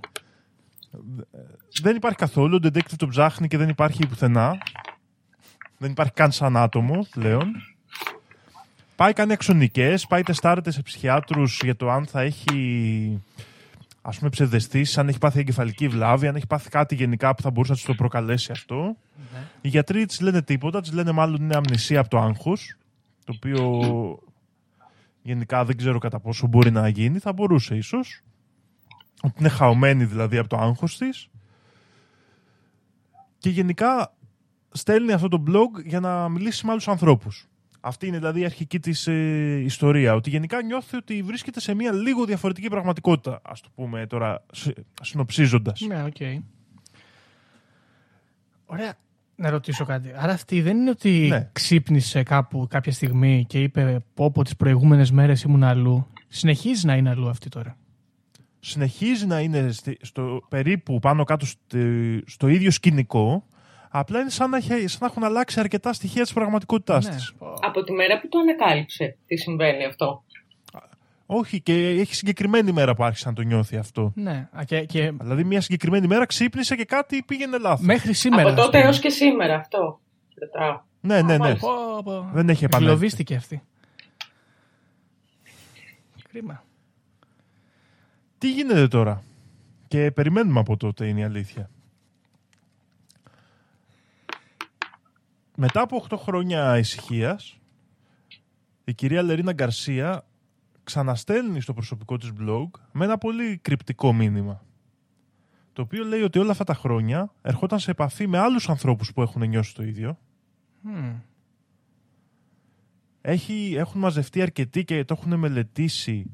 Δεν υπάρχει καθόλου. Ο detective το ψάχνει και δεν υπάρχει πουθενά. Δεν υπάρχει καν σαν άτομο πλέον. Πάει κάνει αξονικές, πάει τεστάρεται σε ψυχιάτρους για το αν θα έχει ας πούμε ψευδεστήσεις, αν έχει πάθει εγκεφαλική βλάβη, αν έχει πάθει κάτι γενικά που θα μπορούσε να της το προκαλέσει αυτό. Οι γιατροί της λένε τίποτα, της λένε μάλλον είναι αμνησία από το άγχος, το οποίο γενικά δεν ξέρω κατά πόσο μπορεί να γίνει, θα μπορούσε ίσως. Ότι είναι χαωμένη δηλαδή από το άγχος της. Και γενικά στέλνει αυτό το blog για να μιλήσει με άλλους ανθρώπους. Αυτή είναι δηλαδή η αρχική της ε, ιστορία. Ότι γενικά νιώθει ότι βρίσκεται σε μια λίγο διαφορετική πραγματικότητα, ας το πούμε τώρα, συ- συνοψίζοντας. Ναι, οκ. Ωραία. Να ρωτήσω κάτι. Άρα αυτή δεν είναι ότι Ναι. ξύπνησε κάπου κάποια στιγμή και είπε πω πω τις προηγούμενες μέρες ήμουν αλλού. Συνεχίζει να είναι αλλού αυτή τώρα. συνεχίζει να είναι στη- στο, περίπου πάνω κάτω στη- στο ίδιο σκηνικό, απλά είναι σαν να, έχει- σαν να έχουν αλλάξει αρκετά στοιχεία της πραγματικότητάς Ναι. της. Από τη μέρα που το ανακάλυψε, τι συμβαίνει αυτό; Όχι, και έχει συγκεκριμένη μέρα που άρχισε να το νιώθει αυτό. Ναι. Α, Και, και Δηλαδή, μια συγκεκριμένη μέρα ξύπνησε και κάτι πήγαινε λάθος. μέχρι σήμερα. από ας τότε πούμε. έως και σήμερα αυτό. Ρωτάω. Ναι, ναι, ναι. μάλιστα. Πω, πω. Δεν έχει επανέλθει. Εγκλωβίστηκε αυτή. Κρίμα. Τι γίνεται τώρα; Και περιμένουμε από τότε είναι η αλήθεια. Μετά από 8 χρόνια ησυχίας, η κυρία Λερίνα Γκαρσία ξαναστέλνει στο προσωπικό της blog με ένα πολύ κρυπτικό μήνυμα. Το οποίο λέει ότι όλα αυτά τα χρόνια ερχόταν σε επαφή με άλλους ανθρώπους που έχουν νιώσει το ίδιο. Μμμ. Έχει, έχουν μαζευτεί αρκετοί και το έχουν μελετήσει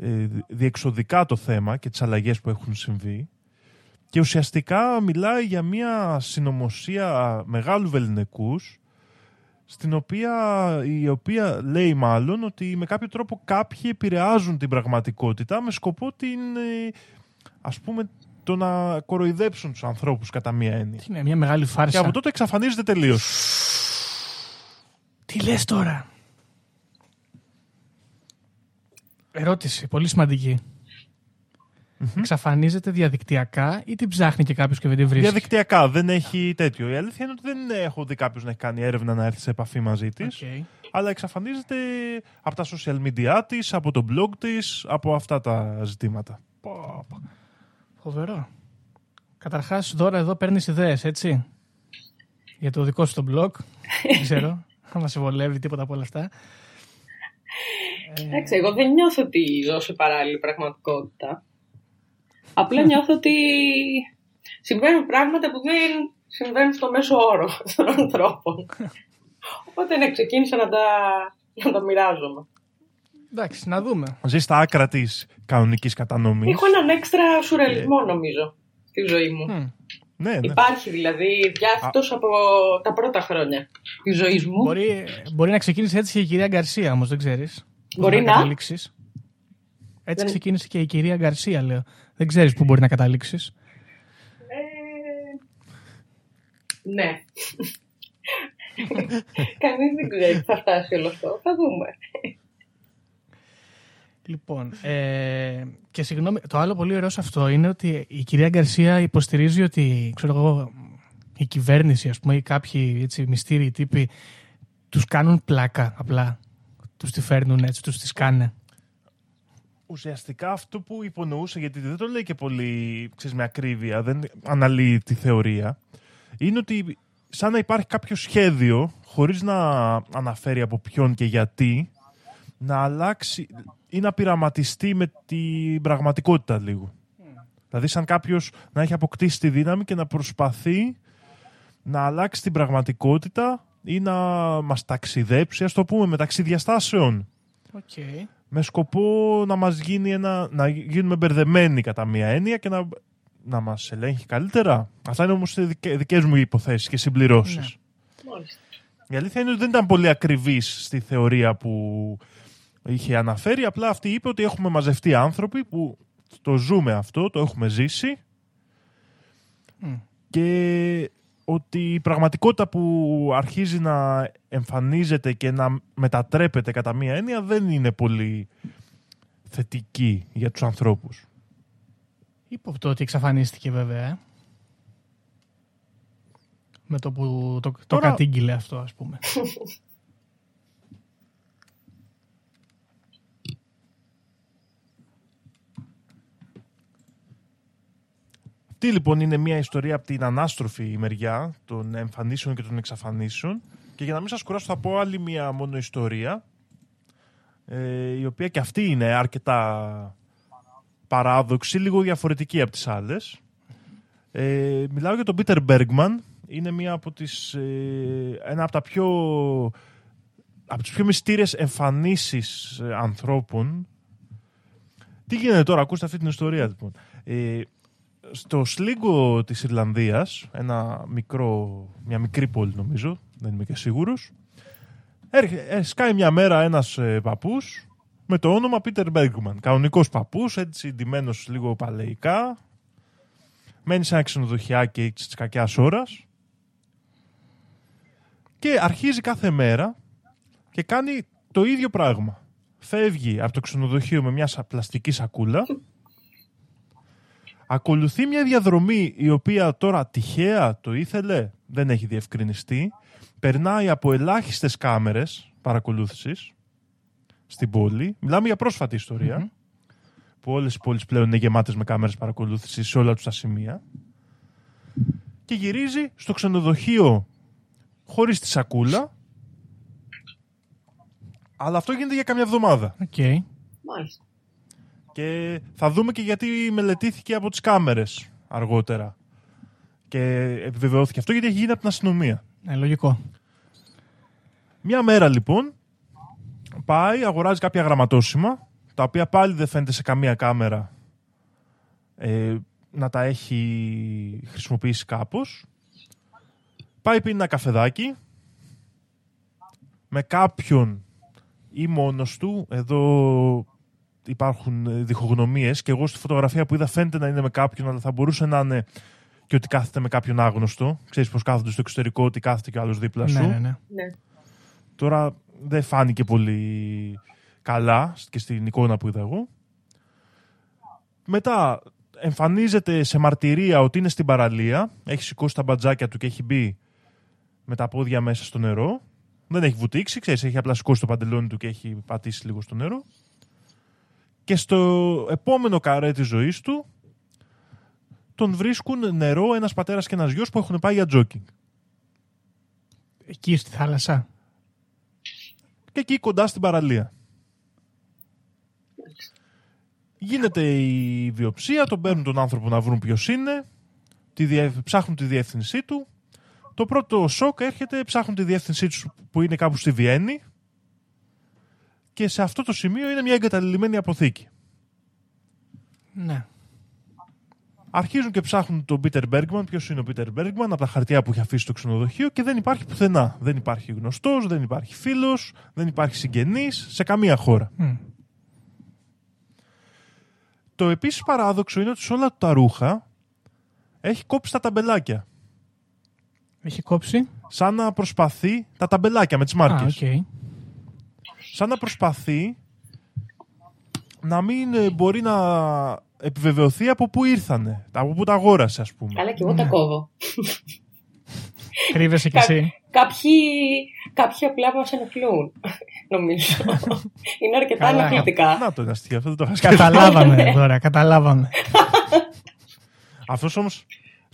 ε, διεξοδικά το θέμα και τις αλλαγές που έχουν συμβεί Και ουσιαστικά μιλάει για μια συνωμοσία μεγάλου βεληνικούς στην οποία, η οποία λέει μάλλον ότι με κάποιο τρόπο κάποιοι επηρεάζουν την πραγματικότητα με σκοπό την, ε, ας πούμε, το να κοροϊδέψουν τους ανθρώπους κατά μία έννοια. Τι είναι, μια μεγάλη φάρσα. Και από τότε εξαφανίζεται τελείως. Τι λες τώρα; Ερώτηση, πολύ σημαντική. Εξαφανίζεται διαδικτυακά ή την ψάχνει και κάποιος και δεν τη βρίσκει; Διαδικτυακά δεν έχει τέτοιο. Η αλήθεια είναι ότι δεν έχω δει κάποιος να έχει κάνει έρευνα να έρθει σε επαφή μαζί της. Οκ. Αλλά εξαφανίζεται από τα social media της, από το blog της, από αυτά τα ζητήματα. Πω, πω. Φοβερό. Καταρχάς, τώρα εδώ παίρνεις ιδέες, έτσι; Για το δικό σου το blog. δεν ξέρω αν σε βολεύει τίποτα από όλα αυτά. Εντάξει, εγώ δεν νιώθω ότι ζω σε παράλληλη πραγματικότητα. Απλά νιώθω ότι συμβαίνουν πράγματα που δεν συμβαίνουν στο μέσο όρο των ανθρώπων. Οπότε ναι, ξεκίνησα να τα, να τα μοιράζομαι. Εντάξει, να δούμε. Ζεις στα άκρα της κανονικής κατανομής. Έχω έναν έξτρα σουρεαλισμό νομίζω στη ζωή μου. Μμ. Ναι, ναι. Υπάρχει δηλαδή διάθετος από τα πρώτα χρόνια της ζωής μου. Μπορεί, μπορεί να ξεκίνησε έτσι και η κυρία Γκαρσία, όμως δεν ξέρεις. Μπορεί να. καταλήξεις. Έτσι Δεν- ξεκίνησε και η κυρία Γκαρσία, λέω. Δεν ξέρεις πού μπορεί να καταλήξεις. Ε, ναι. Κανείς δεν ξέρει που θα φτάσει όλο αυτό. Θα δούμε. Λοιπόν, ε, και συγγνώμη, το άλλο πολύ ωραίο σε αυτό είναι ότι η κυρία Γκαρσία υποστηρίζει ότι, ξέρω εγώ, η κυβέρνηση, ας πούμε, ή κάποιοι έτσι, μυστήριοι τύποι, τους κάνουν πλάκα απλά. Τους τη φέρνουν έτσι, τους τη σκάνε. Ουσιαστικά αυτό που υπονοούσε, γιατί δεν το λέει και πολύ ξέρεις, με ακρίβεια, δεν αναλύει τη θεωρία, είναι ότι σαν να υπάρχει κάποιο σχέδιο, χωρίς να αναφέρει από ποιον και γιατί, να αλλάξει ή να πειραματιστεί με την πραγματικότητα λίγο. Δηλαδή σαν κάποιος να έχει αποκτήσει τη δύναμη και να προσπαθεί να αλλάξει την πραγματικότητα ή να μας ταξιδέψει, ας το πούμε, μεταξύ διαστάσεων Okay. Με σκοπό να μας γίνει ένα, να γίνουμε μπερδεμένοι κατά μία έννοια και να, να μας ελέγχει καλύτερα. Αυτά είναι όμως δικέ, δικές μου υποθέσεις και συμπληρώσεις. Μάλιστα. Η αλήθεια είναι ότι δεν ήταν πολύ ακριβής στη θεωρία που είχε αναφέρει. Απλά αυτή είπε ότι έχουμε μαζευτεί άνθρωποι που το ζούμε αυτό, το έχουμε ζήσει Μμ. και ότι η πραγματικότητα που αρχίζει να εμφανίζεται και να μετατρέπεται κατά μία έννοια δεν είναι πολύ θετική για τους ανθρώπους. Υπόπτω ότι εξαφανίστηκε βέβαια. ε. Με το που το, το Τώρα- κατήγγειλε αυτό, ας πούμε. Τι λοιπόν είναι μια ιστορία από την ανάστροφη μεριά των εμφανίσεων και των εξαφανίσεων και για να μην σας κουράσω θα πω άλλη μια μόνο ιστορία ε, η οποία και αυτή είναι αρκετά παράδοξη, λίγο διαφορετική από τις άλλες. Ε, μιλάω για τον Πίτερ Μπέργκμαν. Είναι μια από τις, ε, ένα από τα πιο από τις πιο μυστήριες εμφανίσεις ε, ανθρώπων. Τι γίνεται τώρα, ακούστε αυτή την ιστορία λοιπόν. Ε, στο Σλίγκο της Ιρλανδίας, ένα μικρό, μια μικρή πόλη νομίζω, δεν είμαι και σίγουρος, έρχε- ε, σκάει μια μέρα ένας ε, παππούς με το όνομα Πίτερ Μπέργκμαν. Κανονικός παππούς, έτσι ντυμένος λίγο παλαιικά, μένει σε ένα ξενοδοχιάκι της κακιάς ώρας και αρχίζει κάθε μέρα και κάνει το ίδιο πράγμα. Φεύγει από το ξενοδοχείο με μια σα- πλαστική σακούλα Ακολουθεί μια διαδρομή η οποία τώρα τυχαία το ήθελε, δεν έχει διευκρινιστεί. Περνάει από ελάχιστες κάμερες παρακολούθησης στην πόλη. Μιλάμε για πρόσφατη ιστορία, Που όλες οι πόλεις πλέον είναι γεμάτες με κάμερες παρακολούθησης σε όλα τους τα σημεία. Και γυρίζει στο ξενοδοχείο χωρίς τη σακούλα. Αλλά αυτό γίνεται για καμιά εβδομάδα. Οκ. Μάλιστα. Και θα δούμε και γιατί μελετήθηκε από τις κάμερες αργότερα. Και επιβεβαιώθηκε αυτό γιατί έχει γίνει από την αστυνομία. Ναι, λογικό. Μια μέρα λοιπόν πάει, αγοράζει κάποια γραμματόσημα, τα οποία πάλι δεν φαίνεται σε καμία κάμερα ε, να τα έχει χρησιμοποιήσει κάπως. Πάει πίνει ένα καφεδάκι με κάποιον ή μόνος του. Εδώ υπάρχουν διχογνωμίες και εγώ στη φωτογραφία που είδα φαίνεται να είναι με κάποιον αλλά θα μπορούσε να είναι και ότι κάθεται με κάποιον άγνωστο. Ξέρεις πως κάθονται στο εξωτερικό ότι κάθεται και ο άλλος δίπλα σου. Ναι, ναι, ναι. Ναι. Τώρα δεν φάνηκε πολύ καλά και στην εικόνα που είδα εγώ. Μετά εμφανίζεται σε μαρτυρία ότι είναι στην παραλία. Έχει σηκώσει τα μπατζάκια του και έχει μπει με τα πόδια μέσα στο νερό. Δεν έχει βουτήξει, ξέρεις, έχει απλά σηκώσει το παντελόνι του και έχει πατήσει λίγο στο νερό. Και στο επόμενο καρέ της ζωής του τον βρίσκουν νερό ένας πατέρας και ένας γιος που έχουν πάει για τζόκινγκ. Εκεί στη θάλασσα. και εκεί κοντά στην παραλία. Γίνεται η βιοψία, τον παίρνουν τον άνθρωπο να βρουν ποιος είναι, τη διε- ψάχνουν τη διεύθυνσή του. Το πρώτο σοκ έρχεται, ψάχνουν τη διεύθυνσή τους που είναι κάπου στη Βιέννη και σε αυτό το σημείο είναι μια εγκαταλειμμένη αποθήκη. Ναι. Αρχίζουν και ψάχνουν τον Πίτερ Μπέργκμαν. Ποιος είναι ο Πίτερ Μπέργκμαν; Από τα χαρτιά που έχει αφήσει στο ξενοδοχείο και δεν υπάρχει πουθενά. Δεν υπάρχει γνωστός, δεν υπάρχει φίλος, δεν υπάρχει συγγενής σε καμία χώρα. Μμ. Το επίσης παράδοξο είναι ότι σε όλα τα ρούχα έχει κόψει τα ταμπελάκια. Έχει κόψει. Σαν να προσπαθεί τα ταμπελάκια με τις Α, μάρκες. οκ. Σαν να προσπαθεί να μην ε, μπορεί να επιβεβαιωθεί από πού ήρθανε, από πού τα αγόρασε, ας πούμε. Αλλά και εγώ τα κόβω. Κρύβεσαι κι Κα- εσύ. Κάποιοι, κάποιοι απλά μας ενοχλούν, νομίζω. Είναι αρκετά Καλά. ενοχλητικά. Να το είναι αστείο, αυτό δεν το είχα σκεφτεί. Καταλάβαμε τώρα, καταλάβαμε. Αυτός όμως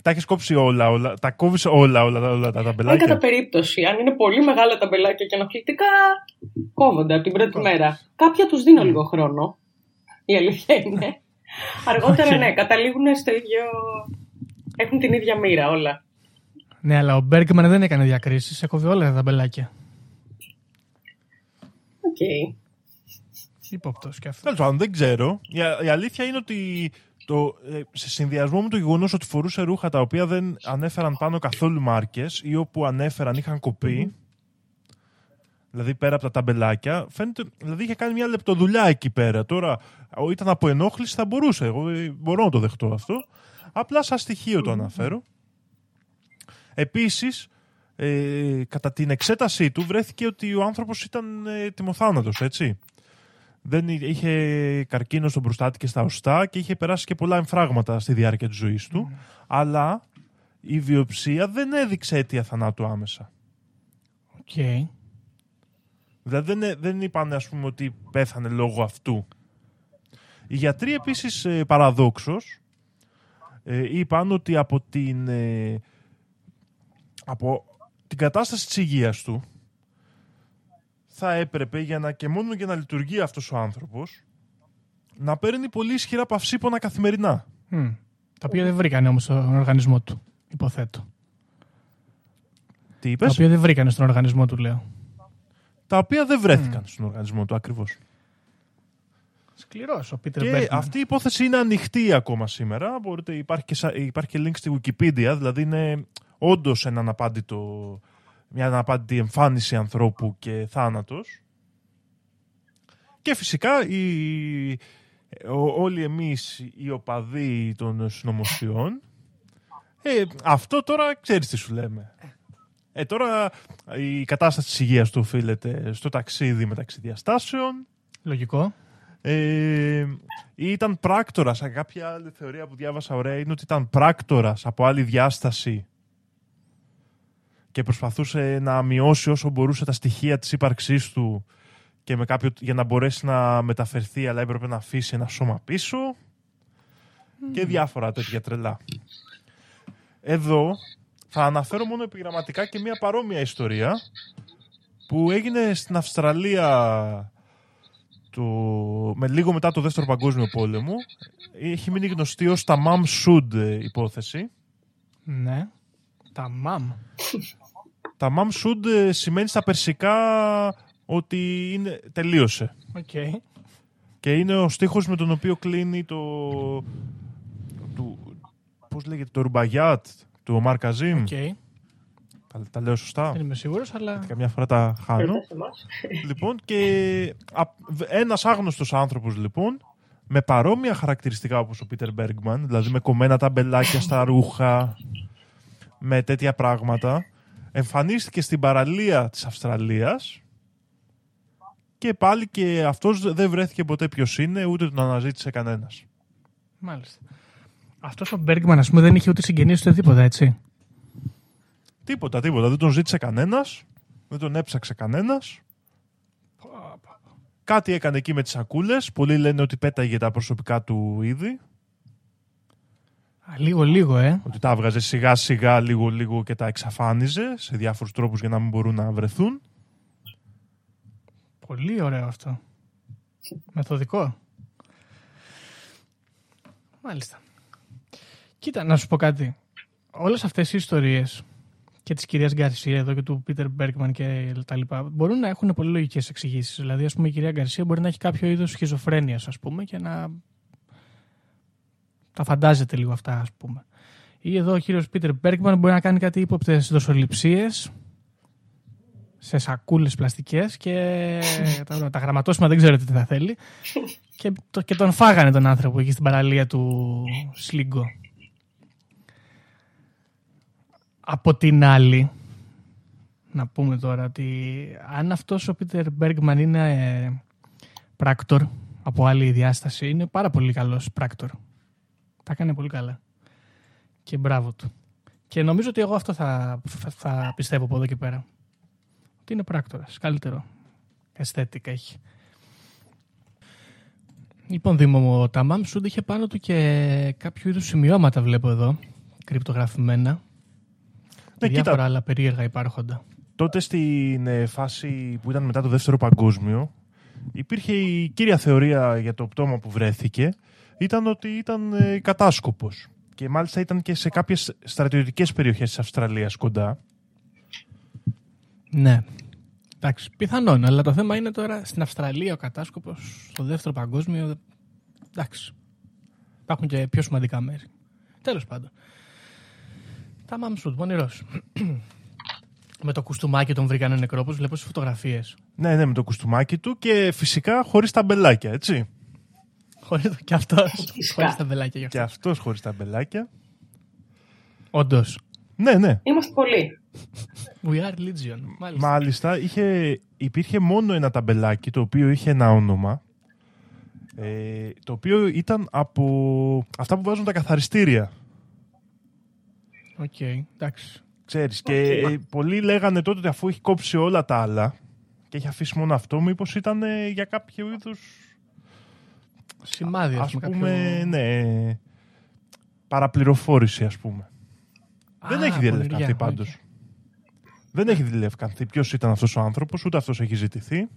τα έχεις κόψει όλα, όλα. Τα κόβεις όλα, όλα, όλα, τα Αν κατά ταμπελάκια. περίπτωση, αν είναι πολύ μεγάλα τα ταμπελάκια και ενοχλητικά, κόβονται από την πρώτη μέρα. Κάποια τους δίνω λίγο χρόνο. Η αλήθεια είναι. Αργότερα, Οκ. ναι, καταλήγουν στο ίδιο. Έχουν την ίδια μοίρα όλα. Ναι, αλλά ο Μπέργκμαν δεν έκανε διακρίσεις. Έκοβε όλα τα ταμπελάκια. Οκ. Ύποπτο και αυτό. Τέλος πάντων, δεν ξέρω. Η, α- η αλήθεια είναι ότι το, ε, σε συνδυασμό με το γεγονός ότι φορούσε ρούχα τα οποία δεν ανέφεραν πάνω καθόλου μάρκες ή όπου ανέφεραν είχαν κοπεί. Δηλαδή πέρα από τα ταμπελάκια, φαίνεται. Δηλαδή είχε κάνει μια λεπτοδουλειά εκεί πέρα. Τώρα, ο- ήταν από ενόχληση, θα μπορούσε. Εγώ ε, μπορώ να το δεχτώ αυτό. Απλά σαν στοιχείο το αναφέρω. Επίσης, ε, κατά την εξέτασή του βρέθηκε ότι ο άνθρωπος ήταν ετοιμοθάνατος, έτσι. Δεν εί- είχε καρκίνο στον προστάτη και στα οστά και είχε περάσει και πολλά εμφράγματα στη διάρκεια της ζωής του. Αλλά η βιοψία δεν έδειξε αίτια θανάτου άμεσα. Οκ. Δηλαδή δεν, ε- δεν είπαν ας πούμε ότι πέθανε λόγω αυτού. Οι γιατροί επίσης ε, παραδόξως ε, είπαν ότι από την, ε, από την κατάσταση της υγείας του θα έπρεπε για να και μόνο για να λειτουργεί αυτός ο άνθρωπος να παίρνει πολύ ισχυρά παυσίπονα καθημερινά. Μμ. Τα οποία δεν βρήκανε όμως στον οργανισμό του. Υποθέτω. Τι Τα είπες; οποία δεν βρήκανε στον οργανισμό του, λέω. Τα οποία δεν βρέθηκαν στον οργανισμό του ακριβώς. Σκληρός ο Πίτερ Και Μπέργκμαν. αυτή η υπόθεση είναι ανοιχτή ακόμα σήμερα. Μπορείτε, υπάρχει, και, σα- υπάρχει και link στη Wikipedia, δηλαδή είναι όντως ένα αναπάντητο, μια αναπάντητη εμφάνιση ανθρώπου και θάνατος. Και φυσικά οι, ο- όλοι εμείς οι οπαδοί των συνωμοσιών ε, αυτό τώρα ξέρεις τι σου λέμε. Ε, τώρα η κατάσταση της υγείας του οφείλεται στο ταξίδι μεταξύ διαστάσεων Λογικό. ε, ήταν πράκτορας. Α, Κάποια άλλη θεωρία που διάβασα ωραία είναι ότι ήταν πράκτορας από άλλη διάσταση και προσπαθούσε να μειώσει όσο μπορούσε τα στοιχεία της ύπαρξής του και με κάποιο, για να μπορέσει να μεταφερθεί αλλά έπρεπε να αφήσει ένα σώμα πίσω και διάφορα τέτοια τρελά. Εδώ θα αναφέρω μόνο επιγραμματικά και μια παρόμοια ιστορία που έγινε στην Αυστραλία το, με λίγο μετά το δεύτερο παγκόσμιο πόλεμο έχει μείνει γνωστή ως Tamam Shud ε, υπόθεση. Ναι. Tamam. Tamam Shud ε, σημαίνει στα περσικά ότι είναι, τελείωσε. Οκ. Και είναι ο στίχος με τον οποίο κλείνει το, του, πώς λέγεται, το Ρουμπαγιάτ του Ομάρ Καζίμ. Οκ. Τα, τα λέω σωστά; Δεν είμαι σίγουρος, αλλά. Γιατί καμιά φορά τα χάνω. Ρωτάς εμάς. λοιπόν, και ένας άγνωστος άνθρωπος, λοιπόν, με παρόμοια χαρακτηριστικά όπως ο Πίτερ Μπέργκμαν, δηλαδή με κομμένα ταμπελάκια στα ρούχα, με τέτοια πράγματα, εμφανίστηκε στην παραλία της Αυστραλίας και πάλι και αυτός δεν βρέθηκε ποτέ ποιος είναι, ούτε τον αναζήτησε κανένας. Μάλιστα. Αυτός ο Μπέργκμαν, ας πούμε, δεν είχε ούτε συγγενείς ούτε τίποτα, έτσι. Τίποτα, τίποτα. Δεν τον ζήτησε κανένας, δεν τον έψαξε κανένας. Κάτι έκανε εκεί με τις σακούλες. Πολλοί λένε ότι πέταγε τα προσωπικά του είδη. Α, λίγο, λίγο, ε. Ότι τα έβγαζε σιγά σιγά λίγο λίγο και τα εξαφάνιζε σε διάφορους τρόπους για να μην μπορούν να βρεθούν. Πολύ ωραίο αυτό. Μεθοδικό. Μάλιστα. Κοίτα, να σου πω κάτι. Όλες αυτές οι ιστορίες και της κυρίας Γκαρσία εδώ και του Πίτερ Μπέρκμαν και τα λοιπά μπορούν να έχουν πολύ λογικές εξηγήσεις. Δηλαδή, ας πούμε, η κυρία Γκαρσία μπορεί να έχει κάποιο είδος σχιζοφρένειας, ας πούμε, και να τα φαντάζεται λίγο αυτά, ας πούμε. Ή εδώ ο κύριος Πίτερ Μπέρκμαν μπορεί να κάνει κάτι ύποπτες δοσοληψίες σε σακούλες πλαστικές και τα, τα γραμματόσημα δεν ξέρω τι θα θέλει και, το, και τον φάγανε τον άνθρωπο εκεί στην παραλία του Σλίγκο. Από την άλλη, να πούμε τώρα ότι αν αυτός ο Πίτερ Μπέργκμαν είναι ε, πράκτορ από άλλη διάσταση, είναι πάρα πολύ καλός πράκτορ. Τα έκανε πολύ καλά. Και μπράβο του. Και νομίζω ότι εγώ αυτό θα, θα, θα πιστεύω από εδώ και πέρα. Ότι είναι πράκτορας. Καλύτερο. Αισθέτικα έχει. Λοιπόν, Δήμο μου, ο Ταμάμ Σούντ είχε πάνω του και κάποιο είδους σημειώματα, βλέπω εδώ, κρυπτογραφημένα. Ναι, διάφορα κοίτα. άλλα περίεργα υπάρχοντα. Τότε στην ε, φάση που ήταν μετά το δεύτερο παγκόσμιο υπήρχε η κύρια θεωρία για το πτώμα που βρέθηκε ήταν ότι ήταν ε, κατάσκοπος και μάλιστα ήταν και σε κάποιες στρατιωτικές περιοχές της Αυστραλίας κοντά Ναι. Εντάξει, πιθανόν, αλλά το θέμα είναι τώρα στην Αυστραλία ο κατάσκοπος, στο δεύτερο παγκόσμιο. Εντάξει. Υπάρχουν και πιο σημαντικά μέρη. Τέλος πάντων. Τα Μαμσούτ, πονηρός. Με το κουστούμάκι τον βρήκανε νεκρό, όπως βλέπω στις φωτογραφίες. ναι ναι με το κουστούμάκι του και φυσικά χωρίς τα μπελάκια έτσι Χωρίς το κι αυτός. Φυσικά. Χωρίς ταμπελάκια και αυτός. αυτός χωρίς ταμπελάκια Όντως. ναι ναι Είμαστε πολλοί. We are Legion. Μάλιστα. Μάλιστα, είχε, υπήρχε μόνο ένα ταμπελάκι το οποίο είχε ένα όνομα. Ε, το οποίο ήταν από αυτά που βάζουν τα καθαριστήρια. Οκ, εντάξει. Ξέρεις, και ε, πολλοί λέγανε τότε ότι αφού έχει κόψει όλα τα άλλα και έχει αφήσει μόνο αυτό, μήπως ήταν ε, για κάποιο είδους, Σημάδι, ας πούμε. πούμε, κάποιο... ναι, παραπληροφόρηση ας πούμε. Δεν Α, έχει διαλευκανθεί πονηριά, πάντως. οκ. Δεν έχει διαλευκανθεί ποιος ήταν αυτός ο άνθρωπος, ούτε αυτός έχει ζητηθεί.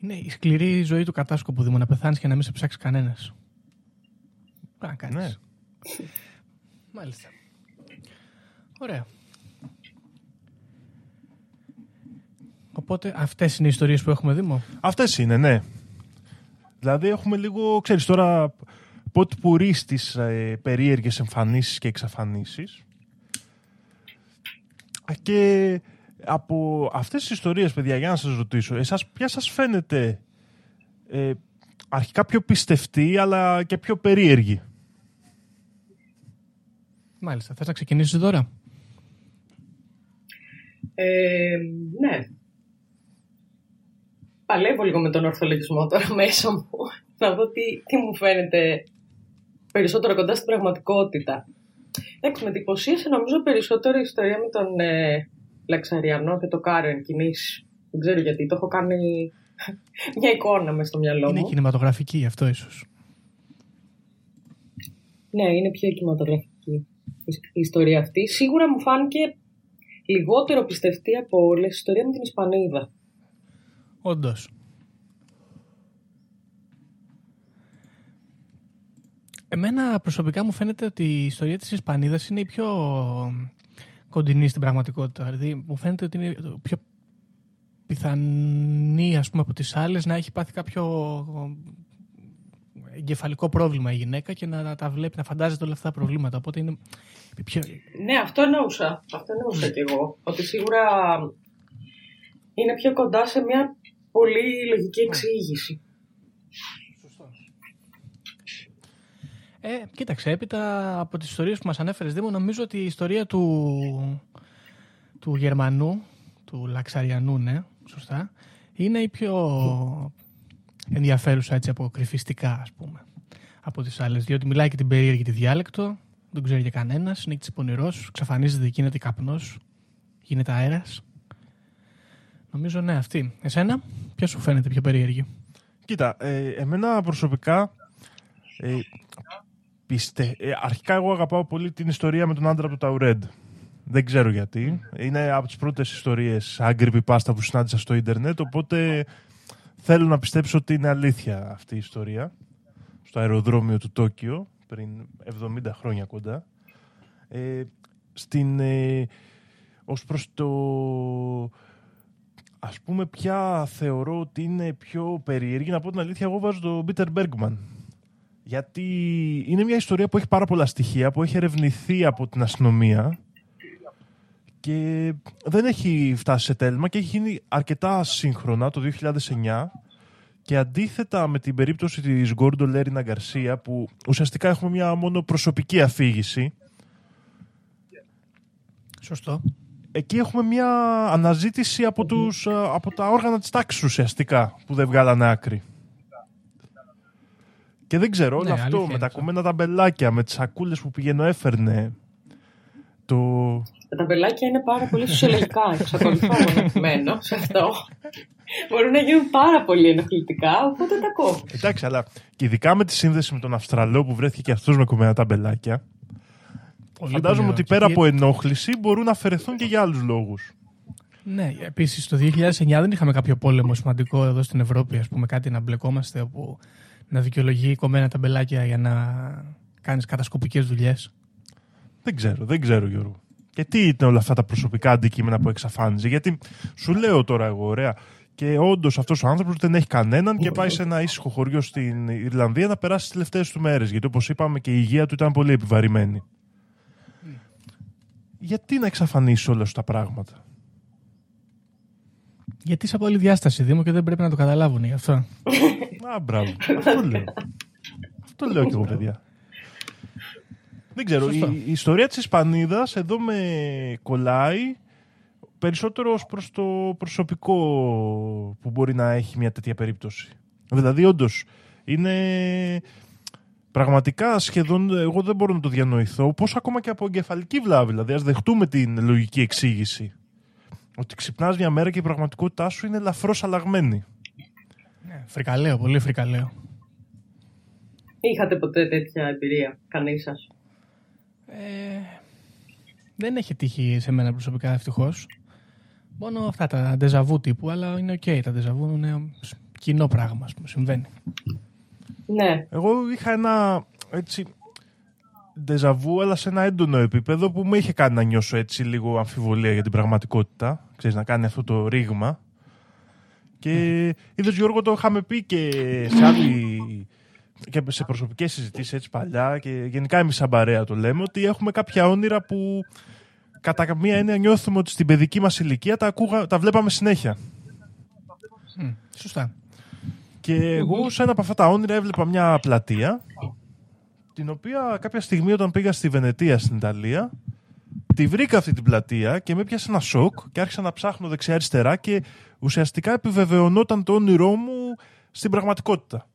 Είναι η σκληρή ζωή του κατάσκοπου Δήμο να πεθάνεις και να μην σε ψάξει κανένας. Να κάνεις. Ναι. Μάλιστα. Ωραία. Οπότε αυτές είναι οι ιστορίες που έχουμε Δήμο; Αυτές είναι, ναι. Δηλαδή έχουμε λίγο, ξέρεις τώρα, πότε πουρεί στις ε, περίεργες εμφανίσεις και εξαφανίσεις. Α, Και από αυτές τις ιστορίες, παιδιά, για να σας ρωτήσω, εσάς ποια σας φαίνεται ε, αρχικά πιο πιστευτή, αλλά και πιο περίεργη; Μάλιστα. Θες να ξεκινήσεις τώρα; Ε, ναι. Παλεύω λίγο με τον ορθολογισμό τώρα μέσα μου. Να δω τι, τι μου φαίνεται περισσότερο κοντά στην πραγματικότητα. Εντάξει, με εντυπωσίασε νομίζω περισσότερο η ιστορία με τον ε, Λαξαριανό και το Κάρεν κινήσεις. Δεν ξέρω γιατί, το έχω κάνει μια εικόνα μες στο μυαλό Είναι μου. κινηματογραφική αυτό ίσως. Ναι, είναι πιο κινηματογραφική η ιστορία αυτή. Σίγουρα μου φάνηκε λιγότερο πιστευτή από όλες η ιστορία με την Ισπανίδα. Όντως. Εμένα προσωπικά μου φαίνεται ότι η ιστορία της Ισπανίδας είναι η πιο κοντινή στην πραγματικότητα. Δηλαδή μου φαίνεται ότι είναι το πιο πιθανή ας πούμε, από τις άλλες να έχει πάθει κάποιο εγκεφαλικό πρόβλημα η γυναίκα και να τα βλέπει, να φαντάζεται όλα αυτά τα προβλήματα. Οπότε είναι πιο... Ναι, αυτό εννοούσα. Αυτό εννοούσα κι εγώ. Ότι σίγουρα είναι πιο κοντά σε μια πολύ λογική εξήγηση. Ε, κοίταξε, έπειτα από τις ιστορίες που μας ανέφερες, Δήμο, νομίζω ότι η ιστορία του, του Γερμανού, του Λαξαριανού, ναι, σωστά, είναι η πιο ενδιαφέρουσα έτσι αποκρυφιστικά, ας πούμε, από τις άλλες. Διότι μιλάει και την περίεργη τη διάλεκτο, δεν ξέρει και κανένας, είναι έτσι πονηρός, ξαφανίζεται, γίνεται καπνός, γίνεται αέρας. Νομίζω ναι, αυτή. Εσένα, ποια σου φαίνεται πιο περίεργη; Κοίτα, ε, εμένα προσωπικά ε, πιστε... Ε, αρχικά εγώ αγαπάω πολύ την ιστορία με τον άντρα του Ταουρέντ. Δεν ξέρω γιατί. Είναι από τις πρώτες ιστορίες σαν creepypasta που συνάντησα στο ίντερνετ, οπότε θέλω να πιστέψω ότι είναι αλήθεια αυτή η ιστορία. Στο αεροδρόμιο του Τόκιο, πριν 70 χρόνια κοντά. Ε, στην, ε, ως προς το ας πούμε πια θεωρώ ότι είναι πιο περίεργη. Να πω την αλήθεια εγώ βάζω τον Πίτερ Μπέργκμαν γιατί είναι μια ιστορία που έχει πάρα πολλά στοιχεία που έχει ερευνηθεί από την αστυνομία και δεν έχει φτάσει σε τέλμα και έχει γίνει αρκετά σύγχρονα το 2009 και αντίθετα με την περίπτωση της Γκόρντο Λέρινα Γκαρσία που ουσιαστικά έχουμε μια μόνο προσωπική αφήγηση. Σωστό εκεί έχουμε μια αναζήτηση από, τους, ε, από τα όργανα της τάξης ουσιαστικά που δεν βγάλανε άκρη. Και δεν ξέρω, όλο Ναι, αυτό αλήθεια με τα είναι κομμένα ταμπελάκια, με τις σακούλες που πηγαίνω έφερνε. Το... Τα ταμπελάκια είναι πάρα πολύ φυσιολογικά. Εξακολουθώ μοναχημένο σε αυτό. Μπορούν να γίνουν πάρα πολύ ενοχλητικά, οπότε τα κόβω. Εντάξει, αλλά και ειδικά με τη σύνδεση με τον Αυστραλό που βρέθηκε και αυτός με κομμένα ταμπελάκια, Πολύ φαντάζομαι πολύ ότι ωραίο. πέρα Και- από ενόχληση μπορούν να αφαιρεθούν και για άλλους λόγους. Ναι, επίσης το 2009 δεν είχαμε κάποιο πόλεμο σημαντικό εδώ στην Ευρώπη, ας πούμε, κάτι να μπλεκόμαστε όπου να δικαιολογεί κομμένα τα μπελάκια για να κάνεις κατασκοπικές δουλειές. Δεν ξέρω, δεν ξέρω Γιώργο. Και τι ήταν όλα αυτά τα προσωπικά αντικείμενα που εξαφάνιζε. Γιατί σου λέω τώρα εγώ, ωραία. Και όντως αυτός ο άνθρωπος δεν έχει κανέναν και πάει σε ένα ήσυχο χωριό στην Ιρλανδία να περάσει τις τελευταίες του μέρες. Γιατί όπως είπαμε και η υγεία του ήταν πολύ επιβαρημένη. Γιατί να εξαφανίσει όλα αυτά τα πράγματα; Γιατί είσαι από άλλη διάσταση, Δήμο, και δεν πρέπει να το καταλάβουν γι' αυτό. Α, μπράβο. Αυτό λέω. Αυτό λέω κι εγώ, παιδιά. Δεν ξέρω. Η, Σωστό. η ιστορία της Ισπανίδας εδώ με κολλάει περισσότερο ως προς το προσωπικό που μπορεί να έχει μια τέτοια περίπτωση. Δηλαδή, όντως είναι πραγματικά σχεδόν, εγώ δεν μπορώ να το διανοηθώ, πώς ακόμα και από εγκεφαλική βλάβη, δηλαδή ας δεχτούμε την λογική εξήγηση. Ότι ξυπνάς μια μέρα και η πραγματικότητά σου είναι ελαφρώς αλλαγμένη. Ναι, φρικαλέο, πολύ φρικαλέο. Είχατε ποτέ τέτοια εμπειρία, κανείς σας; Ε, δεν έχει τύχει σε μένα προσωπικά ευτυχώς. Μόνο αυτά τα ντεζαβού τύπου, αλλά είναι οκ. Τα ντεζαβού είναι κοινό πράγμα, ας πούμε, συμβαίνει. Ναι, Εγώ είχα ένα έτσι ντεζαβού, αλλά σε ένα έντονο επίπεδο που με είχε κάνει να νιώσω έτσι λίγο αμφιβολία για την πραγματικότητα. Ξέρεις, να κάνει αυτό το ρήγμα. Και είδες Γιώργο το είχαμε πει και σε άλλη και σε προσωπικές συζητήσεις έτσι παλιά και γενικά εμείς σαν παρέα το λέμε ότι έχουμε κάποια όνειρα που κατά μία έννοια νιώθουμε ότι στην παιδική μας ηλικία τα, ακούγα, τα βλέπαμε συνέχεια. Μμ, σωστά. Και εγώ σε ένα από αυτά τα όνειρα έβλεπα μια πλατεία την οποία κάποια στιγμή όταν πήγα στη Βενετία στην Ιταλία τη βρήκα αυτή την πλατεία και με έπιασε ένα σοκ και άρχισα να ψάχνω δεξιά-αριστερά και ουσιαστικά επιβεβαιωνόταν το όνειρό μου στην πραγματικότητα.